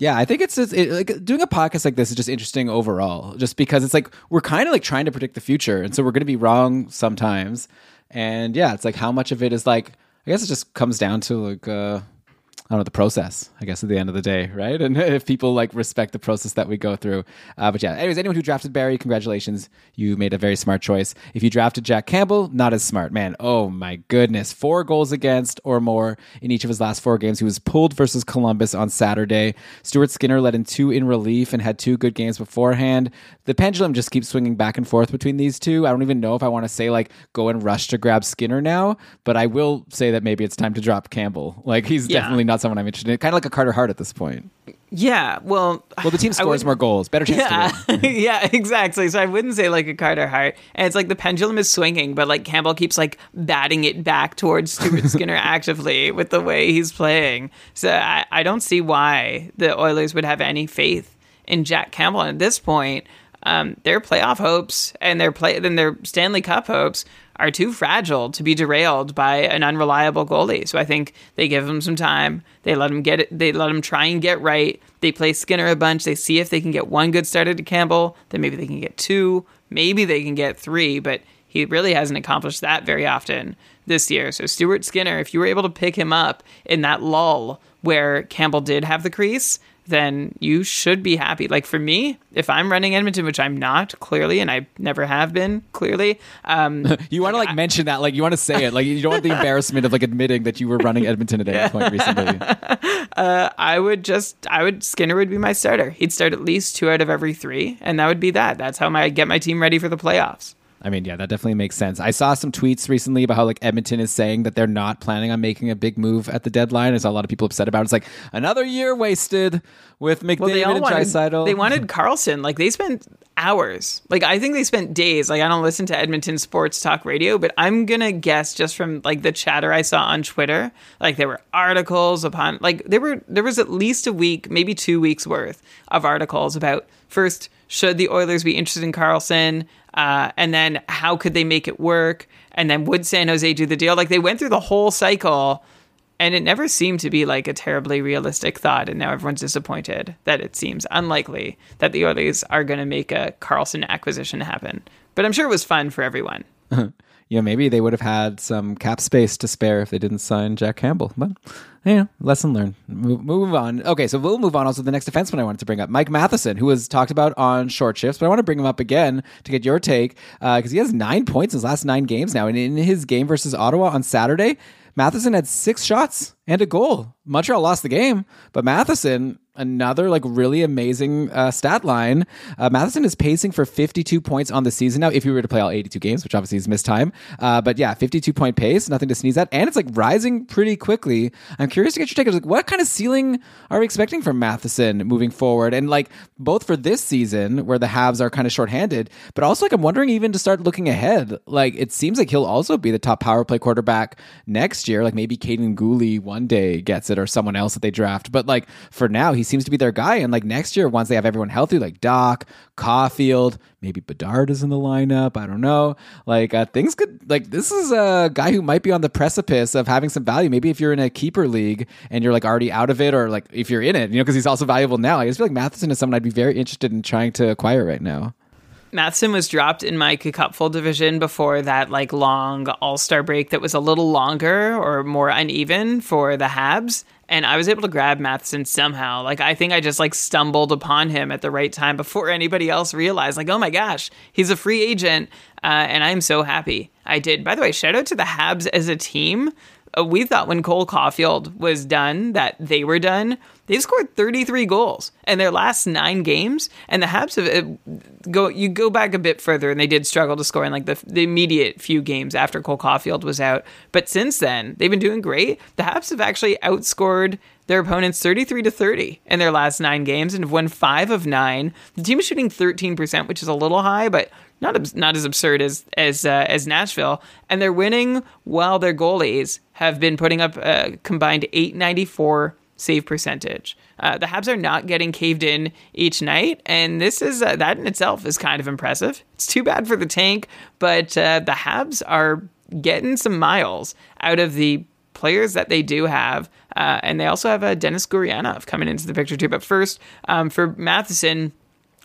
Yeah, I think it's, it, like doing a podcast like this is just interesting overall, just because it's like we're kind of like trying to predict the future, and so we're going to be wrong sometimes. And yeah, it's like how much of it is like I guess it just comes down to like uh, I don't know the process. I guess at the end of the day, right? And if people like respect the process that we go through, uh, but yeah. Anyways, anyone who drafted Barrie, congratulations, you made a very smart choice. If you drafted Jack Campbell, not as smart, man. Oh my goodness, four goals against or more in each of his last four games. He was pulled versus Columbus on Saturday. Stuart Skinner led in two in relief and had two good games beforehand. The pendulum just keeps swinging back and forth between these two. I don't even know if I want to say like go and rush to grab Skinner now, but I will say that maybe it's time to drop Campbell. Like he's Yeah. definitely not someone I'm interested in. Kind of like a Carter Hart at this point. Yeah, well, Well, the team scores more goals, better chance to win. Yeah, yeah, exactly. So I wouldn't say like a Carter Hart, and it's like the pendulum is swinging, but like Campbell keeps like batting it back towards Stuart Skinner actively with the way he's playing. So I, I don't see why the Oilers would have any faith in Jack Campbell. And at this point, um, their playoff hopes and their play, then their Stanley Cup hopes are too fragile to be derailed by an unreliable goalie. So I think they give him some time. They let him get it. They let him try and get right. They play Skinner a bunch. They see if they can get one good starter to Campbell. Then maybe they can get two. Maybe they can get three. But he really hasn't accomplished that very often this year. So Stuart Skinner, if you were able to pick him up in that lull where Campbell did have the crease, then you should be happy. Like for me, if I'm running Edmonton, which I'm not clearly, and I never have been clearly, um, You want to like mention that, like you want to say it, like you don't want the embarrassment of like admitting that you were running Edmonton at any point recently. I would just, I would Skinner would be my starter. He'd start at least two out of every three, and that would be that. That's how my get my team ready for the playoffs. I mean, yeah, that definitely makes sense. I saw some tweets recently about how like Edmonton is saying that they're not planning on making a big move at the deadline. Saw a lot of people upset about it. It's like another year wasted with McDavid Well, they all and wanted, they wanted Karlsson. Like they spent hours. Like I think they spent days. Like I don't listen to Edmonton sports talk radio, but I'm gonna guess just from like the chatter I saw on Twitter, like there were articles upon like there were there was at least a week, maybe two weeks worth of articles about first should the Oilers be interested in Karlsson, uh, and then how could they make it work, and then would San Jose do the deal? Like they went through the whole cycle and it never seemed to be like a terribly realistic thought. And now everyone's disappointed that it seems unlikely that the Oilers are going to make a Karlsson acquisition happen. But I'm sure it was fun for everyone. you know, maybe they would have had some cap space to spare if they didn't sign Jack Campbell. But, know, lesson learned. Move, move on. Okay, so we'll move on also the next defenseman I wanted to bring up, Mike Matheson, who was talked about on short shifts, but I want to bring him up again to get your take uh, because he has nine points in his last nine games now. And in his game versus Ottawa on Saturday, Matheson had six shots. And a goal. Montreal lost the game, but Matheson another like really amazing uh, stat line. Uh, Matheson is pacing for 52 points on the season now. If you were to play all 82 games, which obviously is missed time, uh, but yeah, 52 point pace, nothing to sneeze at, and it's like rising pretty quickly. I'm curious to get your take. Like, what kind of ceiling are we expecting from Matheson moving forward? And like both for this season, where the Habs are kind of shorthanded, but also like I'm wondering even to start looking ahead. Like it seems like he'll also be the top power play quarterback next year. Like maybe Kaiden Guhle one day gets it, or someone else that they draft. But like for now, he seems to be their guy. And like next year, once they have everyone healthy, like Dach, Caufield, maybe Bedard is in the lineup. I don't know. Like uh, things could like this is a guy who might be on the precipice of having some value. Maybe if you're in a keeper league and you're like already out of it, or like if you're in it, you know, because he's also valuable now. I just feel like Matheson is someone I'd be very interested in trying to acquire right now. Matheson was dropped in my cupful division before that like long All Star break that was a little longer or more uneven for the Habs, and I was able to grab Matheson somehow. Like I think I just like stumbled upon him at the right time before anybody else realized. Like oh my gosh, he's a free agent, uh, and I'm so happy I did. By the way, shout out to the Habs as a team. Uh, we thought when Cole Caufield was done that they were done. They've scored 33 goals in their last nine games, and the Habs have uh, go. You go back a bit further, and they did struggle to score in like the, the immediate few games after Cole Caufield was out. But since then, they've been doing great. The Habs have actually outscored their opponents 33 to 30 in their last nine games and have won five of nine. The team is shooting 13%, which is a little high, but not not as absurd as as uh, as Nashville, and they're winning while their goalies have been putting up a combined 894 save percentage. Uh, the Habs are not getting caved in each night, and this is uh, that in itself is kind of impressive. It's too bad for the tank, but uh, the Habs are getting some miles out of the players that they do have, uh, and they also have uh, Denis Gurianov coming into the picture too. But first, um, for Matheson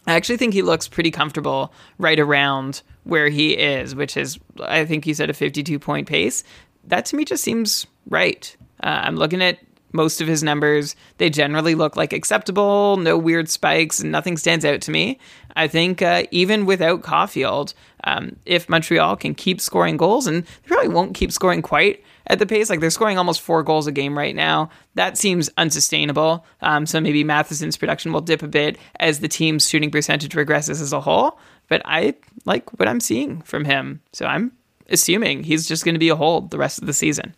I actually think he looks pretty comfortable right around where he is, which is, I think you said a 52 point pace. That to me just seems right. Uh, I'm looking at most of his numbers. They generally look like acceptable, no weird spikes, and nothing stands out to me. I think uh, even without Caufield, um, if Montreal can keep scoring goals, and they probably won't keep scoring quite at the pace. Like they're scoring almost four goals a game right now. That seems unsustainable. Um, so maybe Matheson's production will dip a bit as the team's shooting percentage regresses as a whole. But I like what I'm seeing from him. So I'm assuming he's just going to be a hold the rest of the season.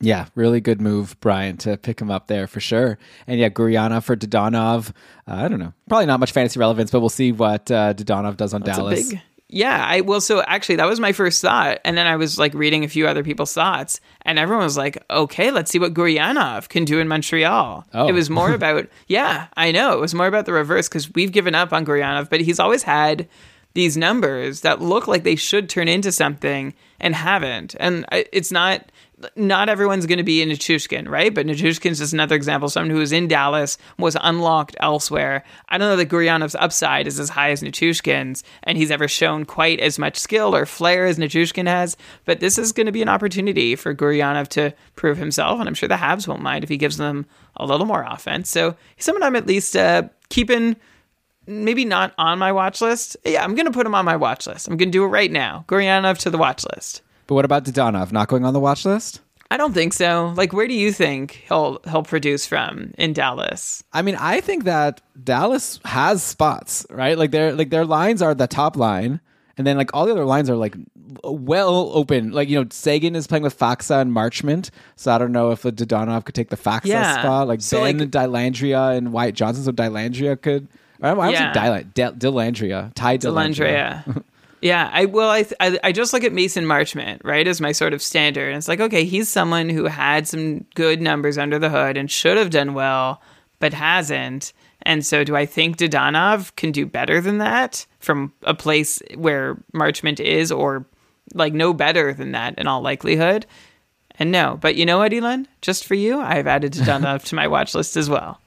Yeah, really good move, Brian, to pick him up there for sure. And yeah, Gurianov for Dadonov. Uh, I don't know. Probably not much fantasy relevance, but we'll see what uh, Dadonov does on That's Dallas. Big, yeah, I well, so actually, that was my first thought, and then I was like reading a few other people's thoughts, and everyone was like, "Okay, let's see what Gurianov can do in Montreal." Oh. It was more about, yeah, I know, it was more about the reverse because we've given up on Gurianov, but he's always had these numbers that look like they should turn into something and haven't, and it's not not everyone's going to be in Nichushkin, right? But Nichushkin's just another example. Someone who was in Dallas was unlocked elsewhere. I don't know that Gurianov's upside is as high as Nichushkin's, and he's ever shown quite as much skill or flair as Nichushkin has. But this is going to be an opportunity for Gurianov to prove himself, and I'm sure the Habs won't mind if he gives them a little more offense. So he's someone I'm at least uh, keeping. Maybe not on my watch list. Yeah, I'm going to put him on my watch list. I'm going to do it right now. Gurianov to the watch list. But what about Dadonov? Not going on the watch list? I don't think so. Like, where do you think he'll he'll produce from in Dallas? I mean, I think that Dallas has spots, right? Like their like their lines are the top line, and then like all the other lines are like well open. Like you know, Seguin is playing with Faksa and Marchment, so I don't know if the Dadonov could take the Faksa Yeah. spot. Like So, Ben like- Dylandria and Wyatt Johnston, so Dylandria could. I was Yeah. Dylan, Del- Dylandria, Ty Dylandria. Delandria. yeah, I well, I, I I just look at Mason Marchment right as my sort of standard. And it's like, okay, he's someone who had some good numbers under the hood and should have done well, but hasn't. And so, do I think Dadonov can do better than that from a place where Marchment is, or like no better than that in all likelihood? And no, but you know what, Elon? Just for you, I've added Dadonov to my watch list as well.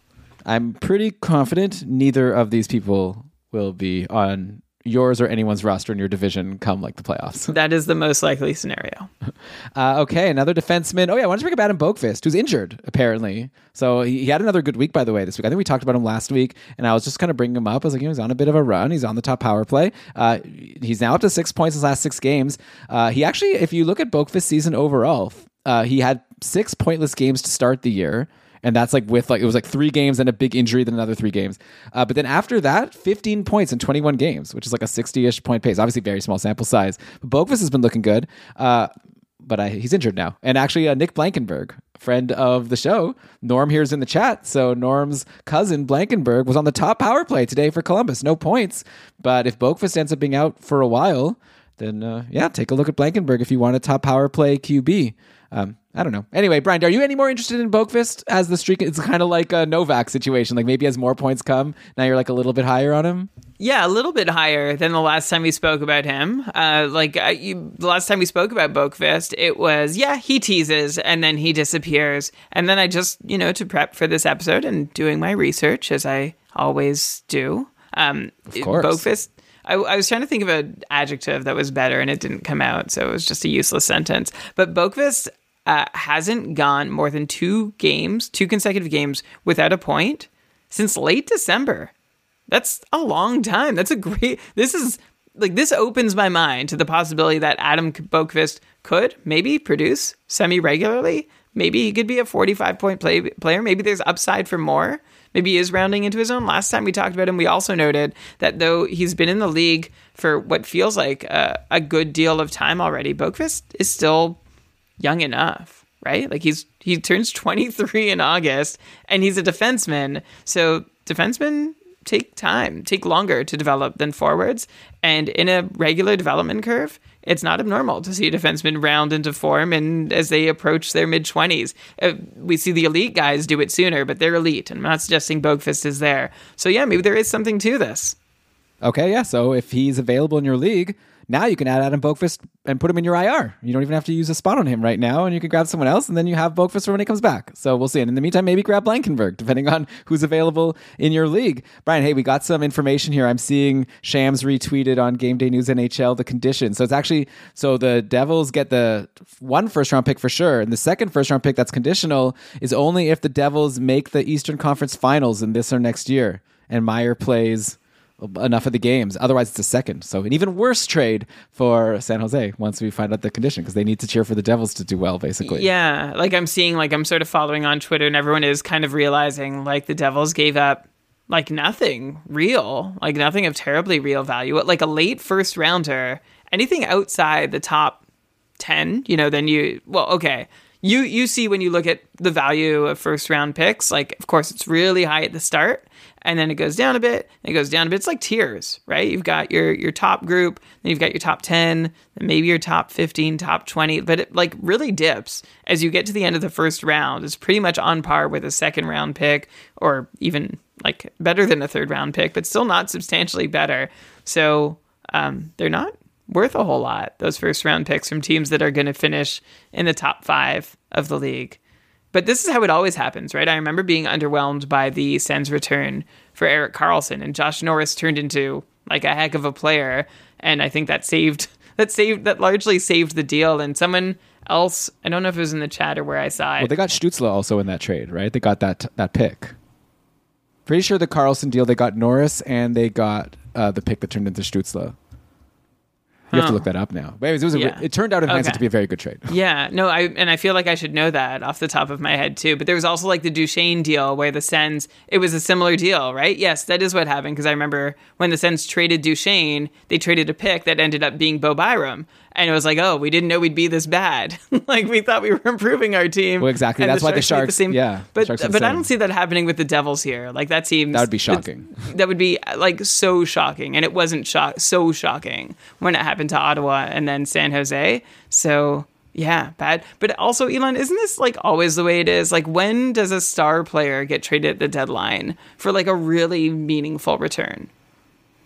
I'm pretty confident neither of these people will be on yours or anyone's roster in your division come like the playoffs. That is the most likely scenario. Uh, okay, another defenseman. Oh yeah, I wanted to bring up Adam Boqvist, who's injured apparently. So he, he had another good week, by the way, this week. I think we talked about him last week, and I was just kind of bringing him up. I was like, you know, he's on a bit of a run. He's on the top power play. Uh, he's now up to six points his last six games. Uh, he actually, if you look at Boqvist's season overall, uh, he had six pointless games to start the year. And that's like with like it was like three games and a big injury, then another three games. Uh, but then after that, 15 points in 21 games, which is like a 60-ish point pace. Obviously, very small sample size. But Boqvist has been looking good. Uh, but I, he's injured now. And actually, uh, Nick Blankenburg, friend of the show, Norm here's in the chat. So Norm's cousin Blankenburg was on the top power play today for Columbus. No points, but if Boqvist ends up being out for a while, then uh, yeah, take a look at Blankenburg if you want a top power play QB. Um, I don't know. Anyway, Brian, are you any more interested in Boqvist as the streak? It's kind of like a Novak situation. Like maybe as more points come, now you're like a little bit higher on him. Yeah, a little bit higher than the last time we spoke about him. Uh, like you, the last time we spoke about Boqvist, it was yeah he teases and then he disappears, and then I just you know to prep for this episode and doing my research as I always do. Um, of course, Boqvist. I, I, was trying to think of an adjective that was better, and it didn't come out, so it was just a useless sentence. But Boqvist uh, hasn't gone more than two games, two consecutive games without a point since late December. That's a long time. That's a great. This is like this opens my mind to the possibility that Adam Boqvist could maybe produce semi regularly. Maybe he could be a 45 point play, player. Maybe there's upside for more. Maybe he is rounding into his own. Last time we talked about him, we also noted that though he's been in the league for what feels like a, a good deal of time already, Boqvist is still young enough, right? Like he's he turns 23 in August and he's a defenseman. So defensemen take time, take longer to develop than forwards. And in a regular development curve, it's not abnormal to see a defenseman round into form and as they approach their mid 20s. Uh, we see the elite guys do it sooner, but they're elite. And I'm not suggesting Boqvist is there. So yeah, maybe there is something to this. Okay, yeah. So if he's available in your league, now you can add Adam Boqvist and put him in your IR. You don't even have to use a spot on him right now, and you can grab someone else, and then you have Boqvist for when he comes back. So we'll see. And in the meantime, maybe grab Blankenburg, depending on who's available in your league. Brian, hey, we got some information here. I'm seeing Shams retweeted on Game Day News NHL the conditions. So it's actually so the Devils get the one first round pick for sure, and the second first round pick that's conditional is only if the Devils make the Eastern Conference Finals in this or next year, and Meier plays enough of the games. Otherwise, it's a second. So an even worse trade for San Jose once we find out the condition because they need to cheer for the Devils to do well, basically. Yeah, like I'm seeing, like I'm sort of following on Twitter, and everyone is kind of realizing like the Devils gave up like nothing real, like nothing of terribly real value. Like a late first rounder, anything outside the top ten, you know, then you well, okay. You you see when you look at the value of first round picks, like of course it's really high at the start and then it goes down a bit, and it goes down a bit. It's like tiers, right? You've got your your top group, then you've got your top 10, then maybe your top 15, top 20, but it like really dips as you get to the end of the first round. It's pretty much on par with a second round pick or even like better than a third round pick, but still not substantially better. So, um, they're not worth a whole lot, those first round picks from teams that are going to finish in the top 5 of the league. But this is how it always happens, right? I remember being underwhelmed by the Sens return for Erik Karlsson, and Josh Norris turned into like a heck of a player, and I think that saved that saved that largely saved the deal. And someone else, I don't know if it was in the chat or where I saw it. Well, they got Stützle also in that trade, right? They got that that pick. Pretty sure the Karlsson deal they got Norris and they got uh, the pick that turned into Stützle. You have to look that up now. But anyways, it, was Yeah. it turned out in hindsight Okay. to be a very good trade. Yeah, no, I and I feel like I should know that off the top of my head too. But there was also like the Duchene deal where the Sens, it was a similar deal, right? Yes, that is what happened because I remember when the Sens traded Duchene, they traded a pick that ended up being Bo Byram, and it was like, oh, we didn't know we'd be this bad. like we thought we were improving our team. Well, exactly. That's why the Sharks- yeah, the but Sharks are but I don't see that happening with the Devils here. Like that seems That would be shocking. that would be like so shocking and it wasn't shock so shocking when it happened to ottawa and then san jose so yeah bad but also elon isn't this like always the way it is like when does a star player get traded at the deadline for like a really meaningful return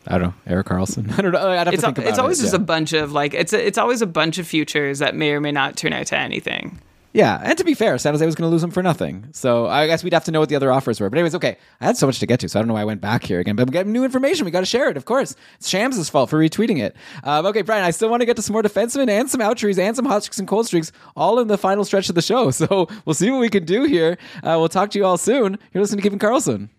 I don't know. Erik Karlsson. I don't know. I'd have it's, to think about it's always it. just yeah. a bunch of like it's a, it's always a bunch of futures that may or may not turn out to anything Yeah, and to be fair, San Jose was going to lose him for nothing. So I guess we'd have to know what the other offers were. But anyways, okay. I had so much to get to, so I don't know why I went back here again. But we got new information. We got to share it, of course. It's Shams' fault for retweeting it. Um, okay, Brian, I still want to get to some more defensemen and some outries and some hot streaks and cold streaks, all in the final stretch of the show. So we'll see what we can do here. Uh, we'll talk to you all soon. You're listening to Kevin Carlson.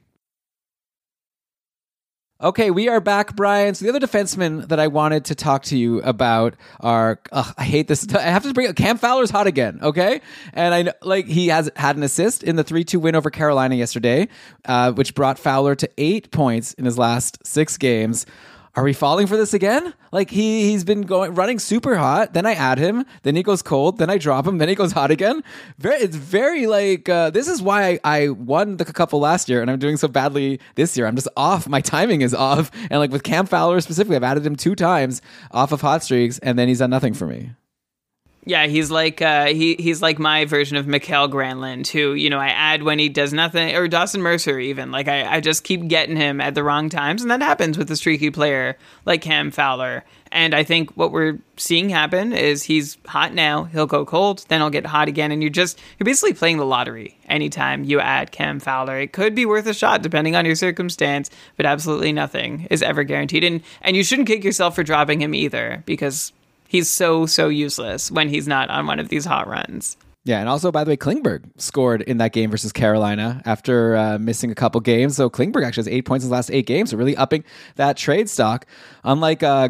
Okay, we are back, Brian. So the other defensemen that I wanted to talk to you about are ugh, I hate this. I have to bring up Cam Fowler's hot again. Okay, and I know like he has had an assist in the three two win over Carolina yesterday, uh, which brought Fowler to eight points in his last six games are we falling for this again? Like he he's been going running super hot, then I add him, then he goes cold, then I drop him, then he goes hot again. Very, it's very like uh, this is why I, I won the couple last year, and I'm doing so badly this year. I'm just off. My timing is off, and like with Cam Fowler specifically, I've added him two times off of hot streaks, and then he's done nothing for me. Yeah, he's like uh, he he's like my version of Mikael Granlund, who you know I add when he does nothing, or Dawson Mercer even. Like I, I just keep getting him at the wrong times, and that happens with a streaky player like Cam Fowler. And I think what we're seeing happen is he's hot now, he'll go cold, then he'll get hot again, and you're just you're basically playing the lottery anytime you add Cam Fowler. It could be worth a shot depending on your circumstance, but absolutely nothing is ever guaranteed. And and you shouldn't kick yourself for dropping him either, because he's so so useless when he's not on one of these hot runs. Yeah, and also by the way, Klingberg scored in that game versus Carolina after uh, missing a couple games. So Klingberg actually has eight points in the last eight games, so really upping that trade stock. Unlike uh,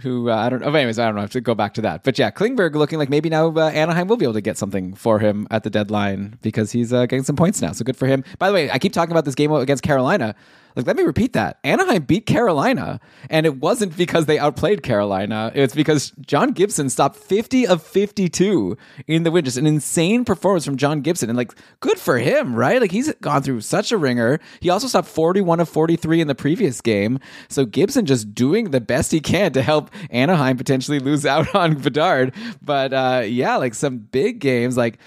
who uh, I don't know. Anyways, I don't know. I have to go back to that. But yeah, Klingberg looking like maybe now uh, Anaheim will be able to get something for him at the deadline because he's uh, getting some points now. So good for him. By the way, I keep talking about this game against Carolina. Like, let me repeat that. Anaheim beat Carolina, and it wasn't because they outplayed Carolina. It's because John Gibson stopped 50 of 52 in the win. Just an insane performance from John Gibson. And, like, good for him, right? Like, he's gone through such a ringer. He also stopped 41 of 43 in the previous game. So, Gibson just doing the best he can to help Anaheim potentially lose out on Bedard. But, uh, yeah, like, some big games. Like,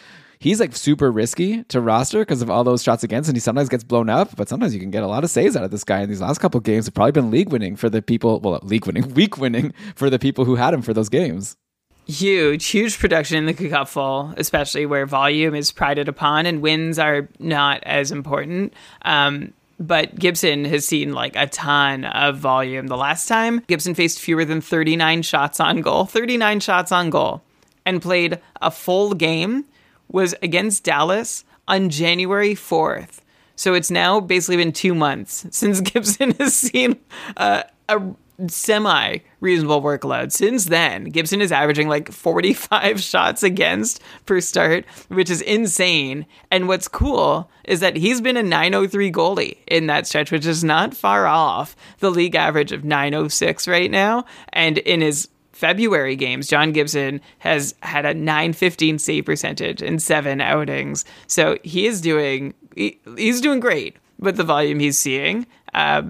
he's like super risky to roster because of all those shots against, and he sometimes gets blown up. But sometimes you can get a lot of saves out of this guy. And these last couple games have probably been league winning for the people. Well, league winning, week winning for the people who had him for those games. Huge, huge production in the cupful, especially where volume is prided upon and wins are not as important. Um, but Gibson has seen like a ton of volume. The last time Gibson faced fewer than 39 shots on goal, 39 shots on goal, and played a full game was against Dallas on January 4th. So it's now basically been two months since Gibson has seen uh, a semi reasonable workload. Since then, Gibson is averaging like 45 shots against per start, which is insane. And what's cool is that he's been a 903 goalie in that stretch, which is not far off the league average of 906 right now. And in his February games, John Gibson has had a 915 save percentage in seven outings. So he is doing he, he's doing great with the volume he's seeing. Uh,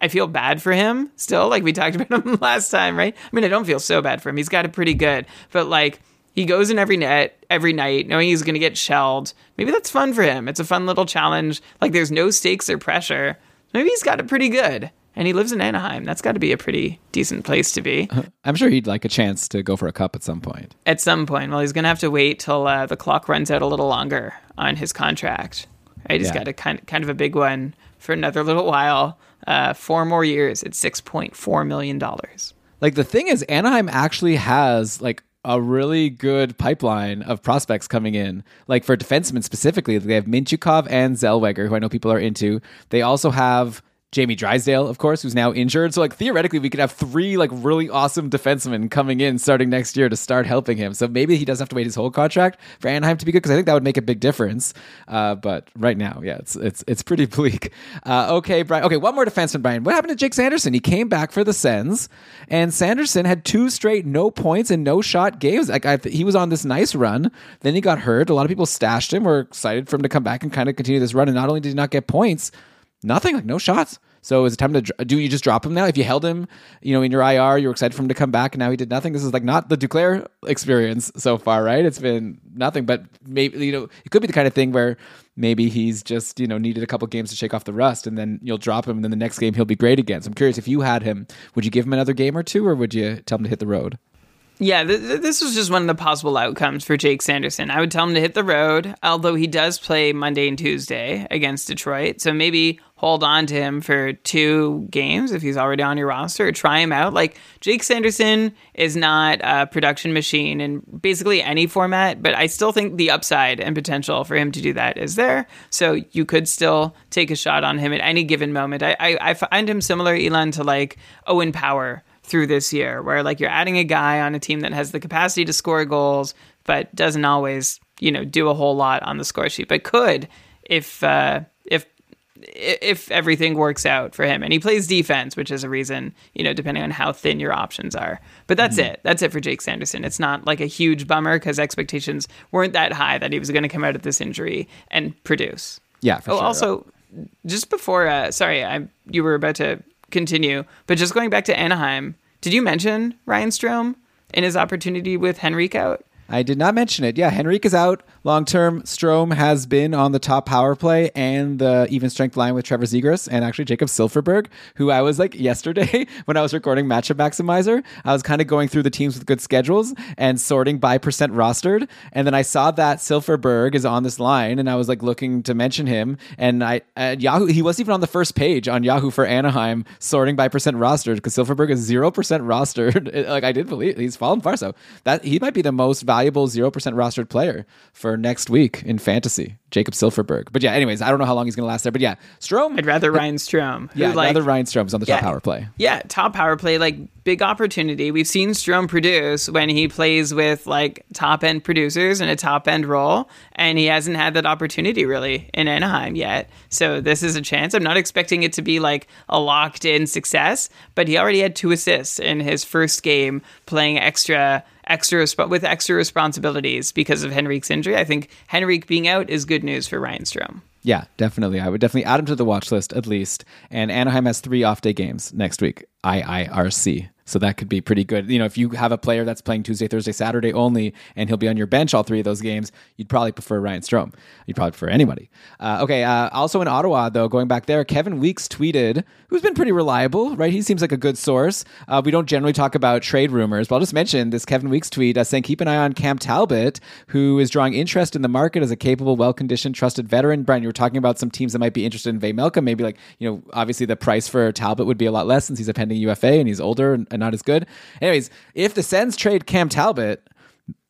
I feel bad for him still, like we talked about him last time, right? I mean, I don't feel so bad for him. He's got it pretty good, but like he goes in every net every night knowing he's going to get shelled. Maybe that's fun for him. It's a fun little challenge. Like there's no stakes or pressure. Maybe he's got it pretty good and he lives in Anaheim. That's got to be a pretty decent place to be. I'm sure he'd like a chance to go for a cup at some point. At some point, well, he's going to have to wait till uh, the clock runs out a little longer on his contract. Right, he's yeah. got a kind kind of a big one for another little while. Uh, four more years at six point four million dollars. Like the thing is, Anaheim actually has like a really good pipeline of prospects coming in. Like for defensemen specifically, they have Mintyukov and Zellweger, who I know people are into. They also have Jamie Drysdale, of course, who's now injured. So like theoretically, we could have three like really awesome defensemen coming in starting next year to start helping him. So maybe he doesn't have to wait his whole contract for Anaheim to be good because I think that would make a big difference. Uh, but right now, yeah, it's it's it's pretty bleak. Uh, okay, Brian. Okay, one more defenseman, Brian. What happened to Jake Sanderson? He came back for the Sens, and Sanderson had two straight no points and no shot games. Like I, he was on this nice run, then he got hurt. A lot of people stashed him. Were excited for him to come back and kind of continue this run. And not only did he not get points nothing, like no shots. So is it time to do you just drop him now? If you held him, you know, in your IR, you were excited for him to come back, and now he did nothing. This is like not the Duclair experience so far, right? It's been nothing, but maybe you know it could be the kind of thing where maybe he's just you know needed a couple games to shake off the rust, and then you'll drop him, and then the next game he'll be great again. So I'm curious if you had him, would you give him another game or two, or would you tell him to hit the road? Yeah, th- this was just one of the possible outcomes for Jake Sanderson. I would tell him to hit the road, although he does play Monday and Tuesday against Detroit. So maybe hold on to him for two games if he's already on your roster, or try him out. Like Jake Sanderson is not a production machine in basically any format, but I still think the upside and potential for him to do that is there. So you could still take a shot on him at any given moment. I, I, I find him similar, Elon, to like Owen Power through this year, where like you're adding a guy on a team that has the capacity to score goals, but doesn't always, you know, do a whole lot on the score sheet, but could if uh, if if everything works out for him. And he plays defense which is a reason you know depending on how thin your options are. But that's mm-hmm. it. That's it for jake sanderson. It's not like a huge bummer because expectations weren't that high that he was going to come out of this injury and produce. Yeah oh sure. also just before uh, sorry i you were about to continue but just going back to anaheim did you mention ryan strome in his opportunity with henrique out I did not mention it. Yeah, Henrique is out long term. Strome has been on the top power play and the even strength line with Trevor Zegras and actually Jakob Silfverberg, who I was like yesterday when I was recording Matchup Maximizer. I was kind of going through the teams with good schedules and sorting by percent rostered. And then I saw that Silfverberg is on this line and I was like looking to mention him. And I, at Yahoo, he wasn't even on the first page on Yahoo for Anaheim sorting by percent rostered because Silfverberg is 0% rostered. like I did believe he's fallen far. So that he might be the most valuable valuable 0% rostered player for next week in fantasy, Jakob Silfverberg. But yeah, anyways, I don't know how long he's going to last there. But yeah, Strome. I'd rather Ryan Strome. Yeah, I'd like, rather Ryan Strome's on the yeah, top power play. Yeah, top power play, like big opportunity. We've seen Strome produce when he plays with like top end producers in a top end role, and he hasn't had that opportunity really in Anaheim yet. So this is a chance. I'm not expecting it to be like a locked in success, but he already had two assists in his first game playing extra extra with extra responsibilities because of Henrique's injury. I think Henrique being out is good news for Ryan Strome. Yeah, definitely. I would definitely add him to the watch list at least. And Anaheim has three off day games next week. IIRC. So that could be pretty good. You know, if you have a player that's playing Tuesday, Thursday, Saturday only, and he'll be on your bench all three of those games, you'd probably prefer Ryan Strome. You'd probably prefer anybody. Uh, okay. Uh, also in Ottawa, though, going back there, Kevin Weekes tweeted, who's been pretty reliable, right? He seems like a good source. Uh, we don't generally talk about trade rumors, but I'll just mention this Kevin Weekes tweet uh, saying, keep an eye on Cam Talbot, who is drawing interest in the market as a capable, well conditioned, trusted veteran. Brian, you were talking about some teams that might be interested in Vejmelka. Maybe like, you know, obviously the price for Talbot would be a lot less since he's a pending UFA and he's older and, and not as good. Anyways, if the Sens trade Cam Talbot,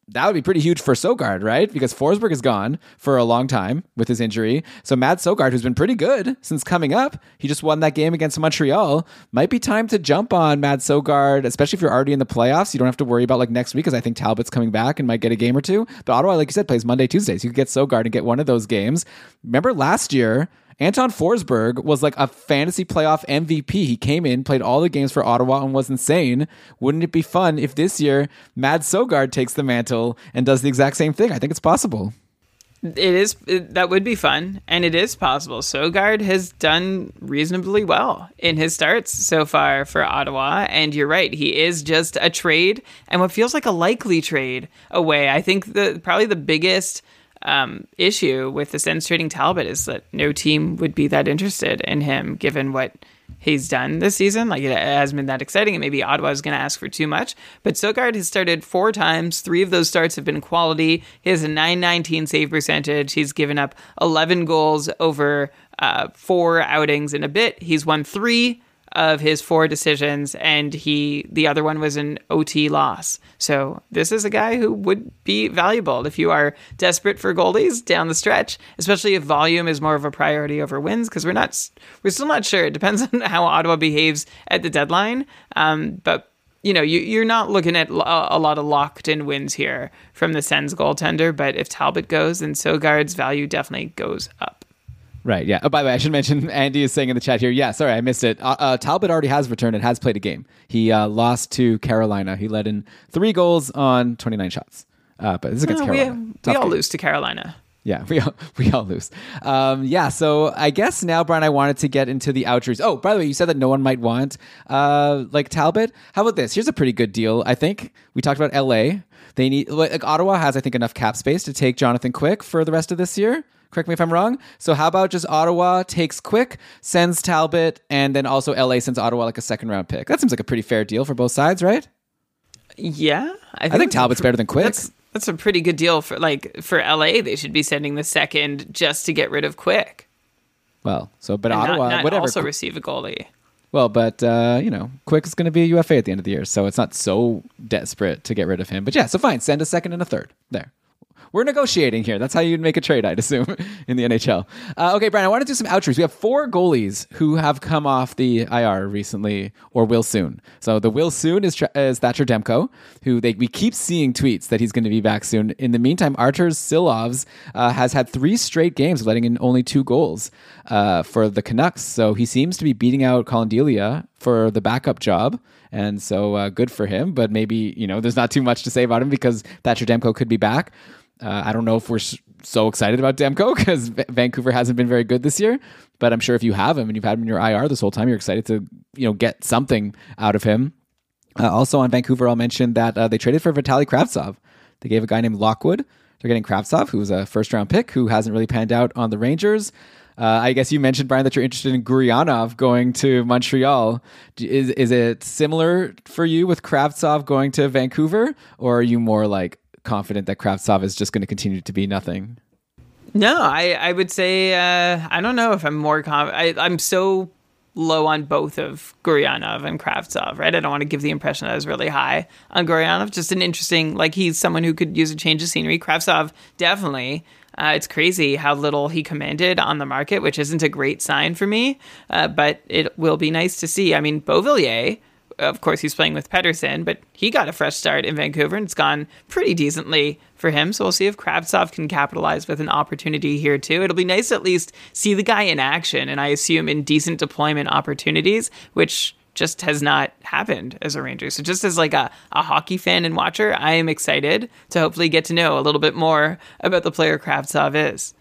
that would be pretty huge for Sogaard, right? Because Forsberg is gone for a long time with his injury. So Mads Sogaard, who's been pretty good since coming up, he just won that game against Montreal. Might be time to jump on Mads Sogaard, especially if you're already in the playoffs. You don't have to worry about like next week because I think Talbot's coming back and might get a game or two. But Ottawa, like you said, plays Monday, Tuesdays. You could get Sogaard and get one of those games. Remember last year Anton Forsberg was like a fantasy playoff MVP. He came in, played all the games for Ottawa, and was insane. Wouldn't it be fun if this year Mads Sogaard takes the mantle and does the exact same thing? I think it's possible. It is it, that would be fun, and it is possible. Sogaard has done reasonably well in his starts so far for Ottawa, and you're right, he is just a trade and what feels like a likely trade away. I think the probably the biggest um, issue with the Sens trading Talbot is that no team would be that interested in him given what he's done this season. Like it hasn't been that exciting, and maybe Ottawa is going to ask for too much. But Sogaard has started four times. Three of those starts have been quality. He has a 919 save percentage. He's given up 11 goals over uh, four outings in a bit. He's won three of his four decisions, and he the other one was an OT loss. So this is a guy who would be valuable if you are desperate for goalies down the stretch, especially if volume is more of a priority over wins. Because we're not, we're still not sure. It depends on how Ottawa behaves at the deadline. Um, but you know, you, are not looking at a, lot of locked in wins here from the Sens goaltender. But if Talbot goes, then Sogaard's value definitely goes up. Right. Yeah. Oh, by the way, I should mention Andy is saying in the chat here. Yeah. Sorry, I missed it. Uh, uh, Talbot already has returned and has played a game. He uh, lost to Carolina. He led in three goals on 29 shots. Uh, but this is against no, Carolina. We, we all game. lose to Carolina. Yeah, we all, we all lose. Um, yeah, so I guess now, Brian, I wanted to get into the outros. Oh, by the way, you said that no one might want uh, like Talbot. How about this? Here's a pretty good deal. I think we talked about LA. They need like Ottawa has, I think, enough cap space to take Jonathan Quick for the rest of this year. Correct me if I'm wrong. So how about just Ottawa takes Quick, sends Talbot, and then also LA sends Ottawa like a second round pick. That seems like a pretty fair deal for both sides, right? Yeah, I think, I think Talbot's better than Quick. That's, that's a pretty good deal for like for LA. They should be sending the second just to get rid of Quick. Well, so but and not- Ottawa, not whatever. also receive a goalie. well, but uh, you know, Quick is going to be a UFA at the end of the year, so it's not so desperate to get rid of him. But yeah, so fine, send a second and a third. There. We're negotiating here. That's how you'd make a trade, I'd assume, in the NHL. Uh, okay, Brian, I want to do some outros. We have four goalies who have come off the IR recently or will soon. So the will soon is, is Thatcher Demko, who they we keep seeing tweets that he's going to be back soon. In the meantime, Artur Silovs uh, has had three straight games letting in only two goals uh, for the Canucks. So he seems to be beating out Collin Delia for the backup job. And so uh, good for him, but maybe, you know, there's not too much to say about him because Thatcher Demko could be back. Uh, I don't know if we're so excited about Demko because Vancouver hasn't been very good this year. But I'm sure if you have him and you've had him in your IR this whole time, you're excited to you know get something out of him. Uh, also on Vancouver, I'll mention that uh, they traded for Vitaly Kravtsov. They gave a guy named Lockwood. They're getting Kravtsov, who was a first round pick who hasn't really panned out on the Rangers. Uh, I guess you mentioned Brian that you're interested in Gurianov going to Montreal. Is is it similar for you with Kravtsov going to Vancouver, or are you more like confident that Kravtsov is just going to continue to be nothing? No, I, I would say uh, I don't know if I'm more I, I'm so low on both of Gurianov and Kravtsov, right? I don't want to give the impression that I was really high on Gurianov. Just an interesting, like he's someone who could use a change of scenery. Kravtsov definitely. Uh, it's crazy how little he commanded on the market, which isn't a great sign for me. Uh, but it will be nice to see. I mean, Beauvillier of course, he's playing with Pettersson, but he got a fresh start in Vancouver and it's gone pretty decently for him. So we'll see if Kravtsov can capitalize with an opportunity here too. It'll be nice to at least see the guy in action, and I assume in decent deployment opportunities, which just has not happened as a Ranger. So just as like a, a hockey fan and watcher, I am excited to hopefully get to know a little bit more about the player Kravtsov is.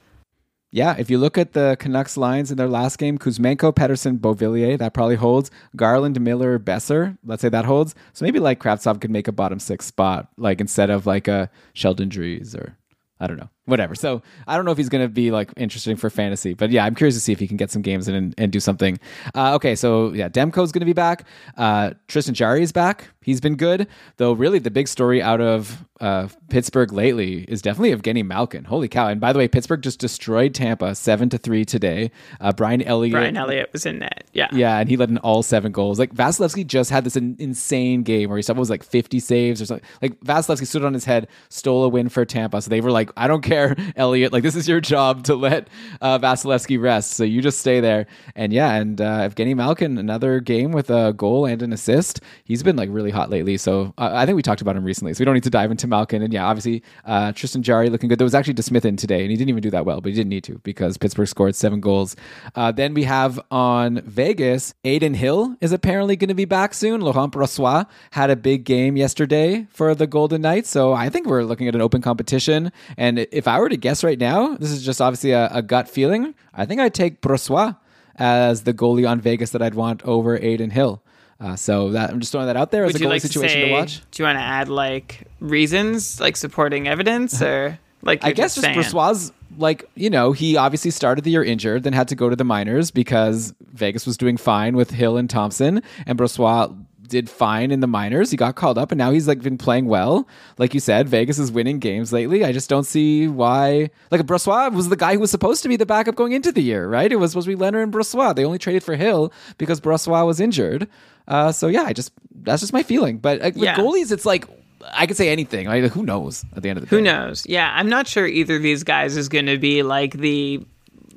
Yeah, if you look at the Canucks lines in their last game, Kuzmenko, Pettersson, Beauvillier, that probably holds. Garland, Miller, Boeser, let's say that holds. So maybe like Kravtsov could make a bottom six spot, like instead of like a Sheldon Dries or I don't know, whatever. So I don't know if he's going to be like interesting for fantasy, but yeah, I'm curious to see if he can get some games in and, and do something. Uh, okay, so yeah, Demko's going to be back. Uh, Tristan Jarry is back. He's been good, though. Really, the big story out of uh, Pittsburgh lately is definitely Evgeny Malkin. Holy cow! And by the way, Pittsburgh just destroyed Tampa seven to three today. Uh, Brian Elliott. Brian Elliott was in net. Yeah. Yeah, and he led in all seven goals. Like Vasilevskiy just had this in, insane game where he said was like 50 saves or something. Like Vasilevskiy stood on his head, stole a win for Tampa. So they were like, I don't care, Elliott. Like this is your job to let uh, Vasilevskiy rest. So you just stay there. And yeah, and uh, Evgeny Malkin, another game with a goal and an assist. He's been like really hot lately. So uh, I think we talked about him recently. So we don't need to dive into Malkin. And yeah, obviously uh, Tristan Jarry looking good. There was actually DeSmith in today, and he didn't even do that well, but he didn't need to because Pittsburgh scored seven goals. Uh, then we have on Vegas, Adin Hill is apparently going to be back soon. Laurent Brossoit had a big game yesterday for the Golden Knights, so I think we're looking at an open competition. And if I were to guess right now, this is just obviously a, a gut feeling. I think I'd take Brossoit as the goalie on Vegas that I'd want over Adin Hill. Uh, so that I'm just throwing that out there as Would a goalie like situation to, to, watch. Do you want to add like reasons, like supporting evidence, or like I guess just saying? Brossoit, like, you know, he obviously started the year injured, then had to go to the minors because Vegas was doing fine with Hill and Thompson, and Brossoit did fine in the minors. He got called up, and now he's like been playing well. Like you said, Vegas is winning games lately. I just don't see why. Like Brossoit was the guy who was supposed to be the backup going into the year, right? It was supposed to be Leonard and Brossoit. They only traded for Hill because Brossoit was injured. Uh, so yeah, I just that's just my feeling. But uh, with goalies, it's like I could say anything. Like, who knows at the end of the day? Who knows? Yeah, I'm not sure either of these guys is going to be like the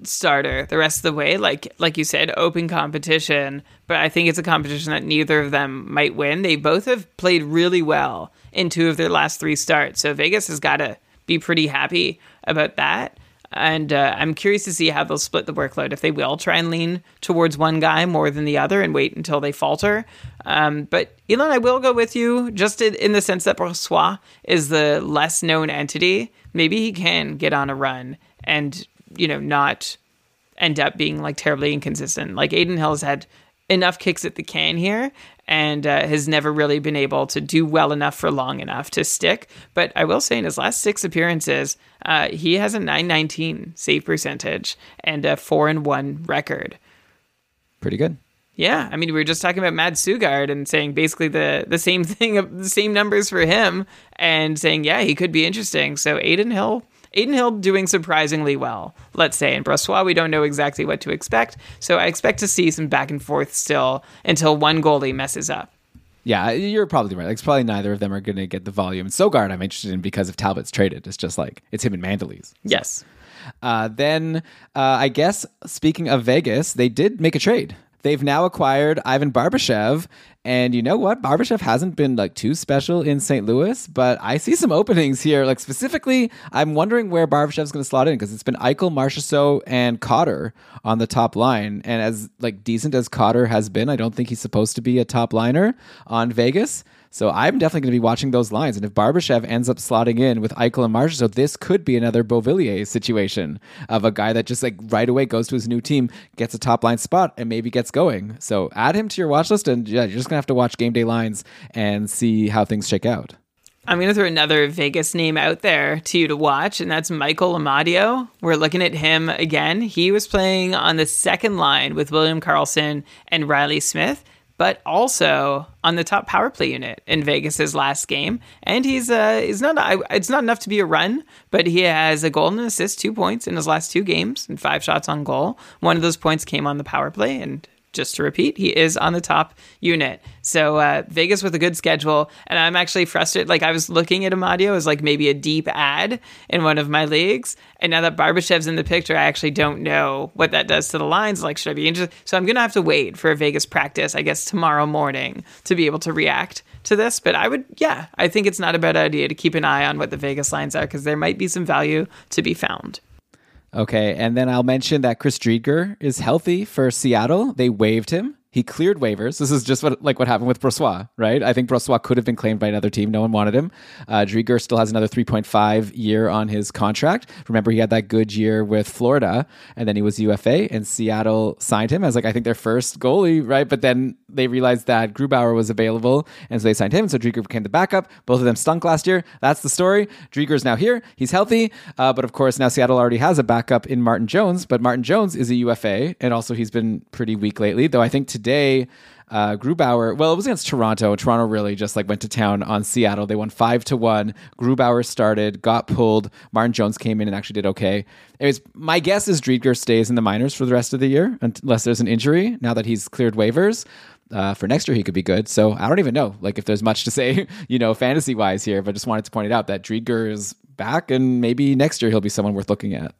starter the rest of the way. Like like you said, open competition, but I think it's a competition that neither of them might win. They both have played really well in two of their last three starts, so Vegas has got to be pretty happy about that. And uh, I'm curious to see how they'll split the workload. If they will try and lean towards one guy more than the other and wait until they falter. Um, but Elon, I will go with you just in, the sense that Brossoit is the less known entity. Maybe he can get on a run and, you know, not end up being like terribly inconsistent. Like Adin Hill has had enough kicks at the can here and uh, has never really been able to do well enough for long enough to stick. But I will say, in his last six appearances, uh, he has a 919 save percentage and a 4 and 1 record. Pretty good. Yeah, I mean, we were just talking about Mads Sogaard and saying basically the the same thing, the same numbers for him, and saying, yeah, he could be interesting. So Adin Hill Adin Hill doing surprisingly well, let's say. In Brossoit, we don't know exactly what to expect. So I expect to see some back and forth still until one goalie messes up. Yeah, you're probably right. Like, it's probably neither of them are going to get the volume. And Sogaard, I'm interested in because if Talbot's traded, it's just like it's him and Mandolese. Yes. Uh, then uh, I guess speaking of Vegas, they did make a trade. They've now acquired Ivan Barbashev, and you know what? Barbashev hasn't been like too special in St. Louis, but I see some openings here. Like specifically, I'm wondering where Barbashev's going to slot in because it's been Eichel, Marchessault, and Cotter on the top line. And as like decent as Cotter has been, I don't think he's supposed to be a top liner on Vegas. So I'm definitely going to be watching those lines. And if Barbashev ends up slotting in with Eichel and Marchessault, so this could be another Beauvillier situation of a guy that just like right away goes to his new team, gets a top line spot, and maybe gets going. So add him to your watch list, and yeah, you're just going to have to watch game day lines and see how things shake out. I'm going to throw another Vegas name out there to you to watch, and that's Michael Amadio. We're looking at him again. He was playing on the second line with William Karlsson and Reilly Smith but also on the top power play unit in Vegas's last game. And he's uh, he's not it's not enough to be a run, but he has a goal and an assist, two points in his last two games, and five shots on goal. One of those points came on the power play, and just to repeat, he is on the top unit. So uh, Vegas with a good schedule, and I'm actually frustrated. Like I was looking at Amadio as like maybe a deep ad in one of my leagues, and now that Barbashev's in the picture, I actually don't know what that does to the lines. Like, should I be interested? So I'm gonna have to wait for a Vegas practice, I guess tomorrow morning, to be able to react to this. But I would, yeah, I think it's not a bad idea to keep an eye on what the Vegas lines are because there might be some value to be found. Okay, and then I'll mention that Chris Driedger is healthy for Seattle. They waived him. He cleared waivers. This is just what like what happened with Brossoit, right? I think Brossoit could have been claimed by another team. No one wanted him. Uh, Driedger still has another 3.5 year on his contract. Remember, he had that good year with Florida, and then he was UFA, and Seattle signed him as like I think their first goalie, right? But then they realized that Grubauer was available, and so they signed him. So Driedger became the backup. Both of them stunk last year. That's the story. Driedger is now here. He's healthy, uh, but of course now Seattle already has a backup in Martin Jones. But Martin Jones is a UFA, and also he's been pretty weak lately. Though I think today uh, Grubauer, well, it was against Toronto. Toronto really just like went to town on Seattle. They won five to one. Grubauer started, got pulled. Martin Jones came in and actually did okay. Anyways, my guess is Driedger stays in the minors for the rest of the year unless there's an injury. Now that he's cleared waivers. Uh, for next year, he could be good. So I don't even know, like if there's much to say, you know, fantasy wise here. But just wanted to point it out that Driedger is back, and maybe next year he'll be someone worth looking at.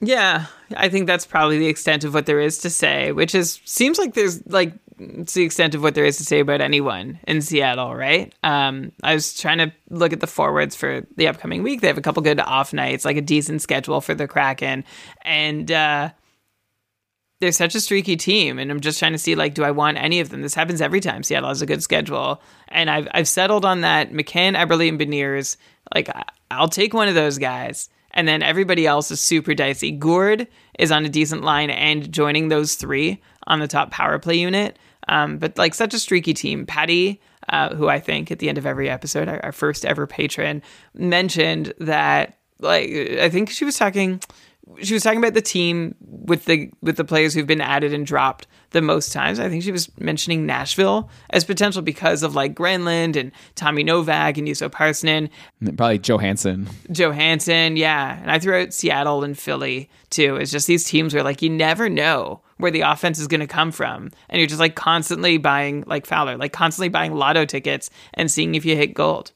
Yeah, I think that's probably the extent of what there is to say, which is seems like there's like it's the extent of what there is to say about anyone in Seattle, right? Um, I was trying to look at the forwards for the upcoming week. They have a couple good off nights, like a decent schedule for the Kraken, and uh, they're such a streaky team. And I'm just trying to see like, do I want any of them? This happens every time Seattle has a good schedule, and I've I've settled on that McCann, Eberle, and Beniers. Like, I'll take one of those guys and then everybody else is super dicey. Gourde is on a decent line and joining those three on the top power play unit. Um, but like such a streaky team. Patty, uh, who I think at the end of every episode, our, our first ever patron, mentioned that like I think she was talking she was talking about the team with the with the players who've been added and dropped the most times. I think she was mentioning Nashville as potential because of like Granlund and Tommy Novak and Juuso Parssinen. Probably Johansson. Johansson, yeah. And I threw out Seattle and Philly too. It's just these teams where like you never know where the offense is going to come from. And you're just like constantly buying like Fowler, like constantly buying lotto tickets and seeing if you hit gold.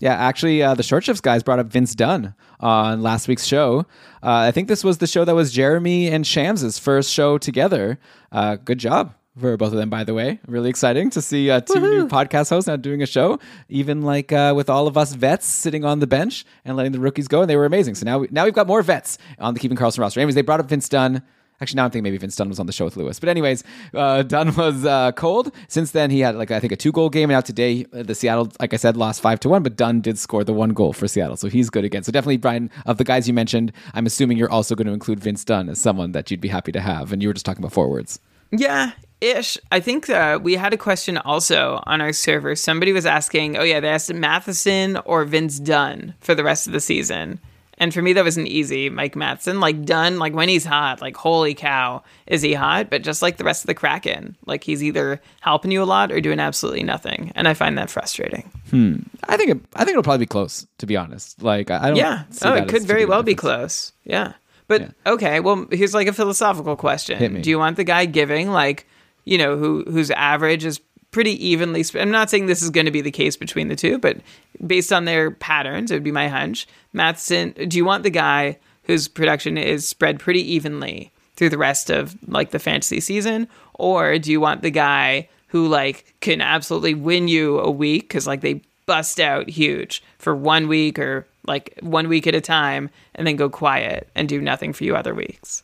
Yeah, actually, uh, the short shifts guys brought up Vince Dunn on last week's show. Uh, I think this was the show that was Jeremy and Shams's first show together. Uh, good job for both of them, by the way. Really exciting to see uh, 2 Woo-hoo. new podcast hosts now doing a show, even like uh, with all of us vets sitting on the bench and letting the rookies go, and they were amazing. So now, we, now we've got more vets on the Keeping Karlsson roster. Anyways, they brought up Vince Dunn. Actually, now I'm thinking maybe Vince Dunn was on the show with Lewis. But anyways, uh, Dunn was uh, cold. Since then, he had like I think a two goal game, and now today uh, the Seattle, like I said, lost five to one. But Dunn did score the one goal for Seattle, so he's good again. So definitely, Brian, of the guys you mentioned, I'm assuming you're also going to include Vince Dunn as someone that you'd be happy to have. And you were just talking about forwards. Yeah, ish. I think uh, we had a question also on our server. Somebody was asking, oh, yeah, they asked Matheson or Vince Dunn for the rest of the season. And for me, that was an easy Mike Matheson. Like Dunn, like when he's hot, like holy cow, is he hot? But just like the rest of the Kraken, like he's either helping you a lot or doing absolutely nothing, and I find that frustrating. Hmm. I think it, I think it'll probably be close. To be honest, like I don't. Yeah. see Oh, it could very well be close. Yeah. But Yeah. okay, well, here's like a philosophical question. Do you want the guy giving like, you know, who whose average is pretty evenly sp- I'm not saying this is going to be the case between the two, but based on their patterns, it would be my hunch. Matheson, do you want the guy whose production is spread pretty evenly through the rest of like the fantasy season or do you want the guy who like can absolutely win you a week cuz like they bust out huge for one week or like one week at a time and then go quiet and do nothing for you other weeks.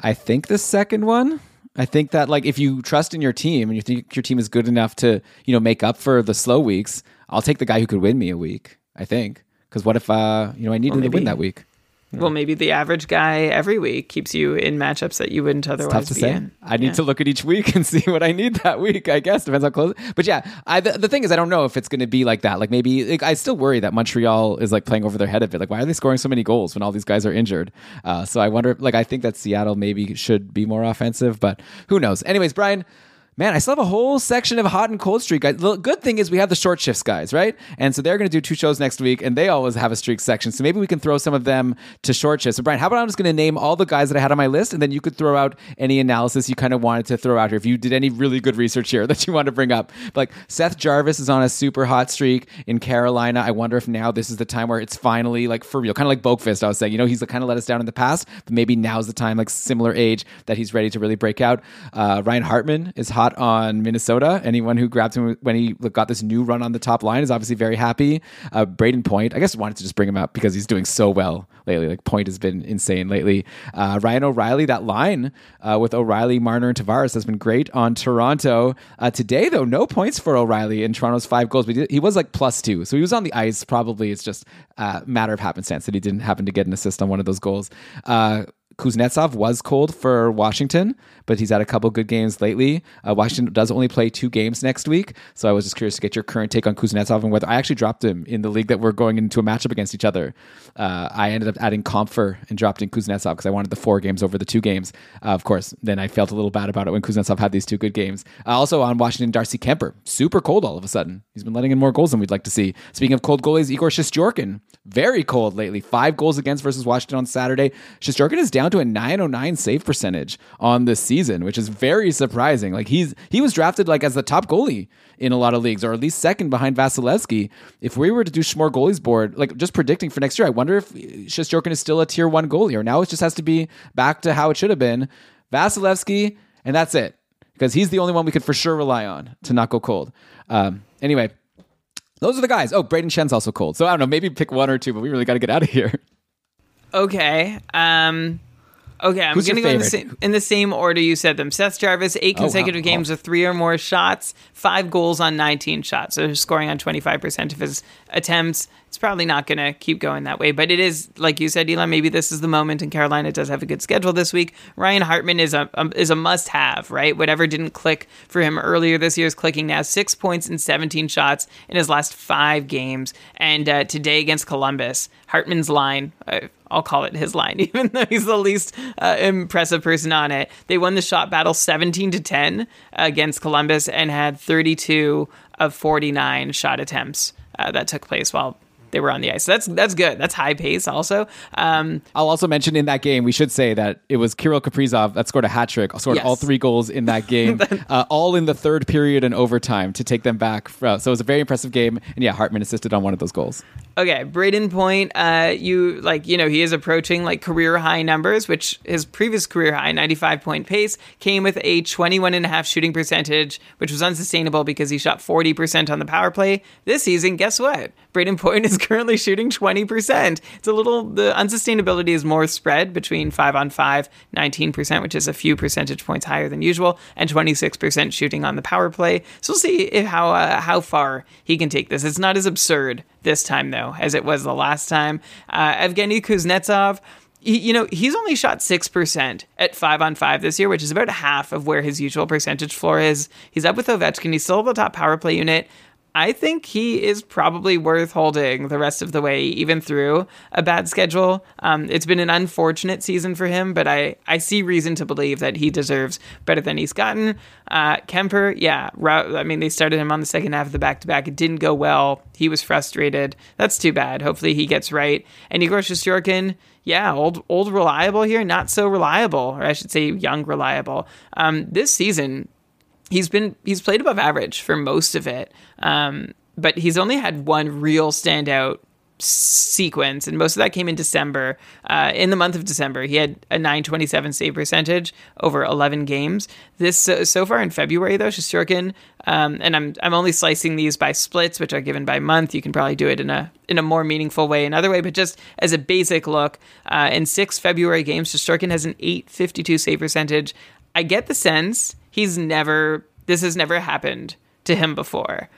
I think the second one. I think that like if you trust in your team and you think your team is good enough to you know make up for the slow weeks, I'll take the guy who could win me a week. I think because what if uh you know I needed to win that week? Well, maybe the average guy every week keeps you in matchups that you wouldn't otherwise Tough to be say. in. I need Yeah. to look at each week and see what I need that week. I guess depends how close. But yeah, I, the, the thing is, I don't know if it's going to be like that. Like maybe like, I still worry that Montreal is like playing over their head a bit. Like why are they scoring so many goals when all these guys are injured? Uh, so I wonder. Like I think that Seattle maybe should be more offensive, but who knows? Anyways, Brian. Man, I still have a whole section of hot and cold streak guys. The good thing is we have the short shifts guys, right? And so they're going to do two shows next week, and they always have a streak section. So maybe we can throw some of them to short shifts. So Brian, how about I'm just going to name all the guys that I had on my list, and then you could throw out any analysis you kind of wanted to throw out here. If you did any really good research here that you want to bring up, like Seth Jarvis is on a super hot streak in Carolina. I wonder if now this is the time where it's finally like for real, kind of like Boqvist. I was saying, you know, he's kind of let us down in the past, but maybe now's the time, like similar age, that he's ready to really break out. Uh, Ryan Hartman is hot on Minnesota. Anyone who grabbed him when he got this new run on the top line is obviously very happy. Uh, Brayden Point, I guess wanted to just bring him up because he's doing so well lately. Like Point has been insane lately. Uh, Ryan O'Reilly, that line uh, with O'Reilly, Marner, and Tavares has been great on Toronto. Uh, today, though, no points for O'Reilly in Toronto's five goals, but he- he was like plus two. So he was on the ice. Probably it's just a matter of happenstance that he didn't happen to get an assist on one of those goals. Uh, Kuznetsov was cold for Washington, but he's had a couple good games lately. Uh, Washington does only play two games next week, so I was just curious to get your current take on Kuznetsov and whether I actually dropped him in the league that we're going into a matchup against each other. Uh, I ended up adding Comfer and dropped in Kuznetsov because I wanted the four games over the two games. Uh, of course, then I felt a little bad about it when Kuznetsov had these two good games. Uh, also on Washington, Darcy Kuemper, super cold all of a sudden. He's been letting in more goals than we'd like to see. Speaking of cold goalies, Igor Shesterkin, very cold lately. Five goals against versus Washington on Saturday. Shesterkin is down to a 909 save percentage on this season, which is very surprising. Like he's he was drafted like as the top goalie in a lot of leagues, or at least second behind Vasilevskiy. If we were to do Schmore goalies board, like just predicting for next year, I wonder if Shesterkin is still a tier one goalie, or now it just has to be back to how it should have been. Vasilevskiy, and that's it. Because he's the only one we could for sure rely on to not go cold. Um, anyway, those are the guys. Oh, Brayden Schenn's also cold. So I don't know, maybe pick one or two, but we really got to get out of here. Okay. Um Okay, I'm Who's going to go in the, same, in the same order you said them. Seth Jarvis, eight Oh, wow. consecutive games with three or more shots, five goals on 19 shots. So he's scoring on 25% of his attempts. It's probably not going to keep going that way, but it is, like you said, Elon, maybe this is the moment, and Carolina does have a good schedule this week. Ryan Hartman is a, um, is a must have, right? Whatever didn't click for him earlier this year is clicking now. Six points and 17 shots in his last five games. And uh, today against Columbus, Hartman's line, uh, I'll call it his line, even though he's the least uh, impressive person on it. They won the shot battle 17 to 10 against Columbus and had 32 of 49 shot attempts uh, that took place while they were on the ice. So that's that's good. That's high pace. Also, um, I'll also mention in that game, we should say that it was Kirill Kaprizov that scored a hat trick, scored Yes. all three goals in that game, uh, all in the third period and overtime to take them back. fro- So it was a very impressive game. And yeah, Hartman assisted on one of those goals. Okay, Brayden Point, uh, you like, you know, he is approaching like career high numbers, which his previous career high, 95 point pace, came with a 21 and a half shooting percentage, which was unsustainable because he shot 40% on the power play. This season, guess what? Brayden Point is currently shooting 20%. It's a little, the unsustainability is more spread between 5 on 5, 19%, which is a few percentage points higher than usual, and 26% shooting on the power play. So we'll see if how, uh, how far he can take this. It's not as absurd this time, though, as it was the last time. Uh, Evgeny Kuznetsov, he, you know, he's only shot 6% at 5 on 5 this year, which is about half of where his usual percentage floor is. He's up with Ovechkin. He's still the top power play unit. I think he is probably worth holding the rest of the way, even through a bad schedule. Um, it's been an unfortunate season for him, but I, I see reason to believe that he deserves better than he's gotten. Uh, Kuemper, yeah, I mean, they started him on the second half of the back to back. It didn't go well. He was frustrated. That's too bad. Hopefully he gets right. And Igor Shesterkin, yeah, old old reliable here, not so reliable, or I should say young reliable. Um, this season, he's been he's played above average for most of it, um, but he's only had one real standout sequence, and most of that came in December. Uh, in the month of December, he had a 927 save percentage over 11 games. This so, far in February, though, Shesterkin, um, and I'm I'm only slicing these by splits, which are given by month. You can probably do it in a in a more meaningful way another way, but just as a basic look, uh, in six February games, Shesterkin has an 852 save percentage. I get the sense he's never this has never happened to him before.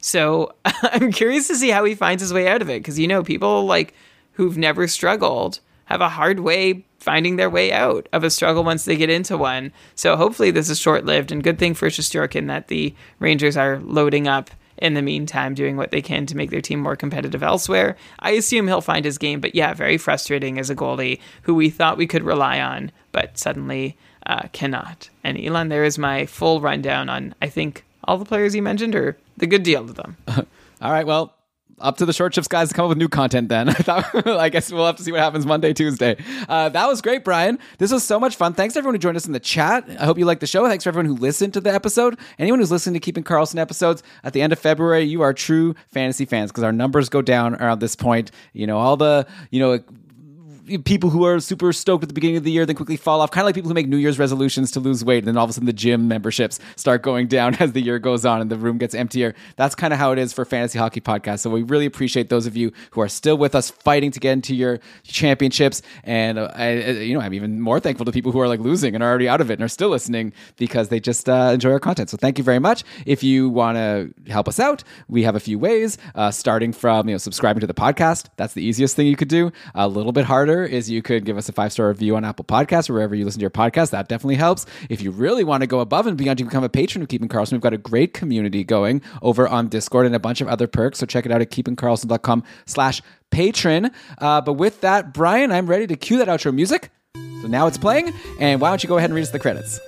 So I'm curious to see how he finds his way out of it because you know people like who've never struggled have a hard way finding their way out of a struggle once they get into one. So hopefully this is short lived and good thing for Shesterkin that the Rangers are loading up in the meantime, doing what they can to make their team more competitive elsewhere. I assume he'll find his game, but yeah, very frustrating as a goalie who we thought we could rely on, but suddenly uh, cannot. And Elon, there is my full rundown on, I think, all the players you mentioned, or the good deal of them. all right, well, up to the short shifts guys to come up with new content then. I I guess we'll have to see what happens Monday, Tuesday. Uh, that was great, Brian. This was so much fun. Thanks to everyone who joined us in the chat. I hope you liked the show. Thanks for everyone who listened to the episode. Anyone who's listening to Keeping Carlson episodes at the end of February, you are true fantasy fans because our numbers go down around this point. You know, all the, you know, people who are super stoked at the beginning of the year then quickly fall off, kind of like people who make New Year's resolutions to lose weight, and then all of a sudden the gym memberships start going down as the year goes on and the room gets emptier. That's kind of how it is for fantasy hockey podcasts. So we really appreciate those of you who are still with us, fighting to get into your championships, and uh, I, you know I'm even more thankful to people who are like losing and are already out of it and are still listening because they just uh, enjoy our content. So thank you very much. If you want to help us out, we have a few ways. Uh, starting from you know subscribing to the podcast, that's the easiest thing you could do. A little bit harder is you could give us a five star review on Apple Podcasts or wherever you listen to your podcast. That definitely helps. If you really want to go above and beyond to become a patron of Keeping Karlsson. we've got a great community going over on Discord and a bunch of other perks. So check it out at keepingkarlsson.com slash patron. Uh, but with that, Brian, I'm ready to cue that outro music. So now it's playing. And why don't you go ahead and read us the credits?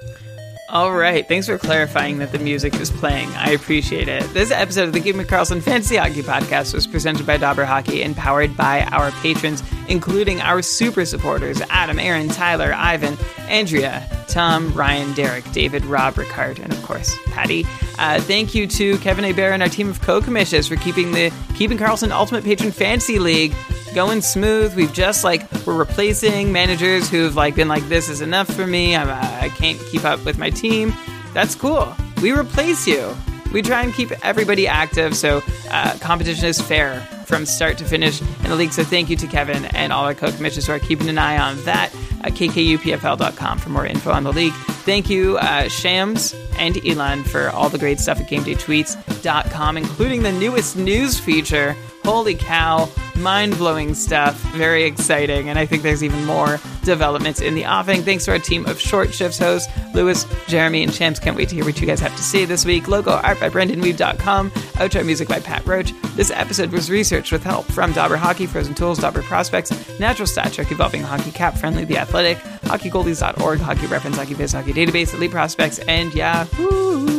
All right. Thanks for clarifying that the music is playing. I appreciate it. This episode of the Keeping Karlsson Fantasy Hockey Podcast was presented by Dobber Hockey and powered by our patrons, including our super supporters Adam, Aaron, Tyler, Ivan, Andrea, Tom, Ryan, Derek, David, Rob, Ricard, and of course, Patty. Uh, thank you to Kevin Abear and our team of co-commissioners for keeping the Keeping Karlsson Ultimate Patron Fantasy League going smooth. We've just like we're replacing managers who've like been like this is enough for me. I'm, uh, I can't keep up with my team. That's cool. We replace you. We try and keep everybody active so uh, competition is fair from start to finish in the league. So thank you to Kevin and all our co-commissioners who are keeping an eye on that at kkupfl.com for more info on the league. Thank you, uh, Shams and Elon, for all the great stuff at GameDayTweets.com, including the newest news feature Holy cow, mind blowing stuff. Very exciting. And I think there's even more developments in the offing. Thanks to our team of short shifts hosts, Lewis, Jeremy, and Champs. Can't wait to hear what you guys have to say this week. Logo art by BrendanWeave.com. Outro music by Pat Roach. This episode was researched with help from Dobber Hockey, Frozen Tools, Dobber Prospects, Natural Stat Trick, Evolving Hockey, Cap Friendly, The Athletic, HockeyGoldies.org, Hockey Reference, HockeyViz, Hockey Database, Elite Prospects, and Yahoo!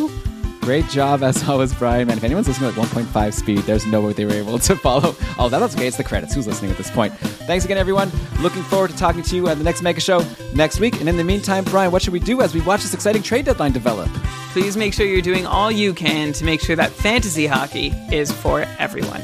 Great job as always, Brian. Man, if anyone's listening at 1.5 speed, there's no way they were able to follow Oh, that. That's okay. It's the credits. Who's listening at this point? Thanks again, everyone. Looking forward to talking to you at the next Mega Show next week. And in the meantime, Brian, what should we do as we watch this exciting trade deadline develop? Please make sure you're doing all you can to make sure that fantasy hockey is for everyone.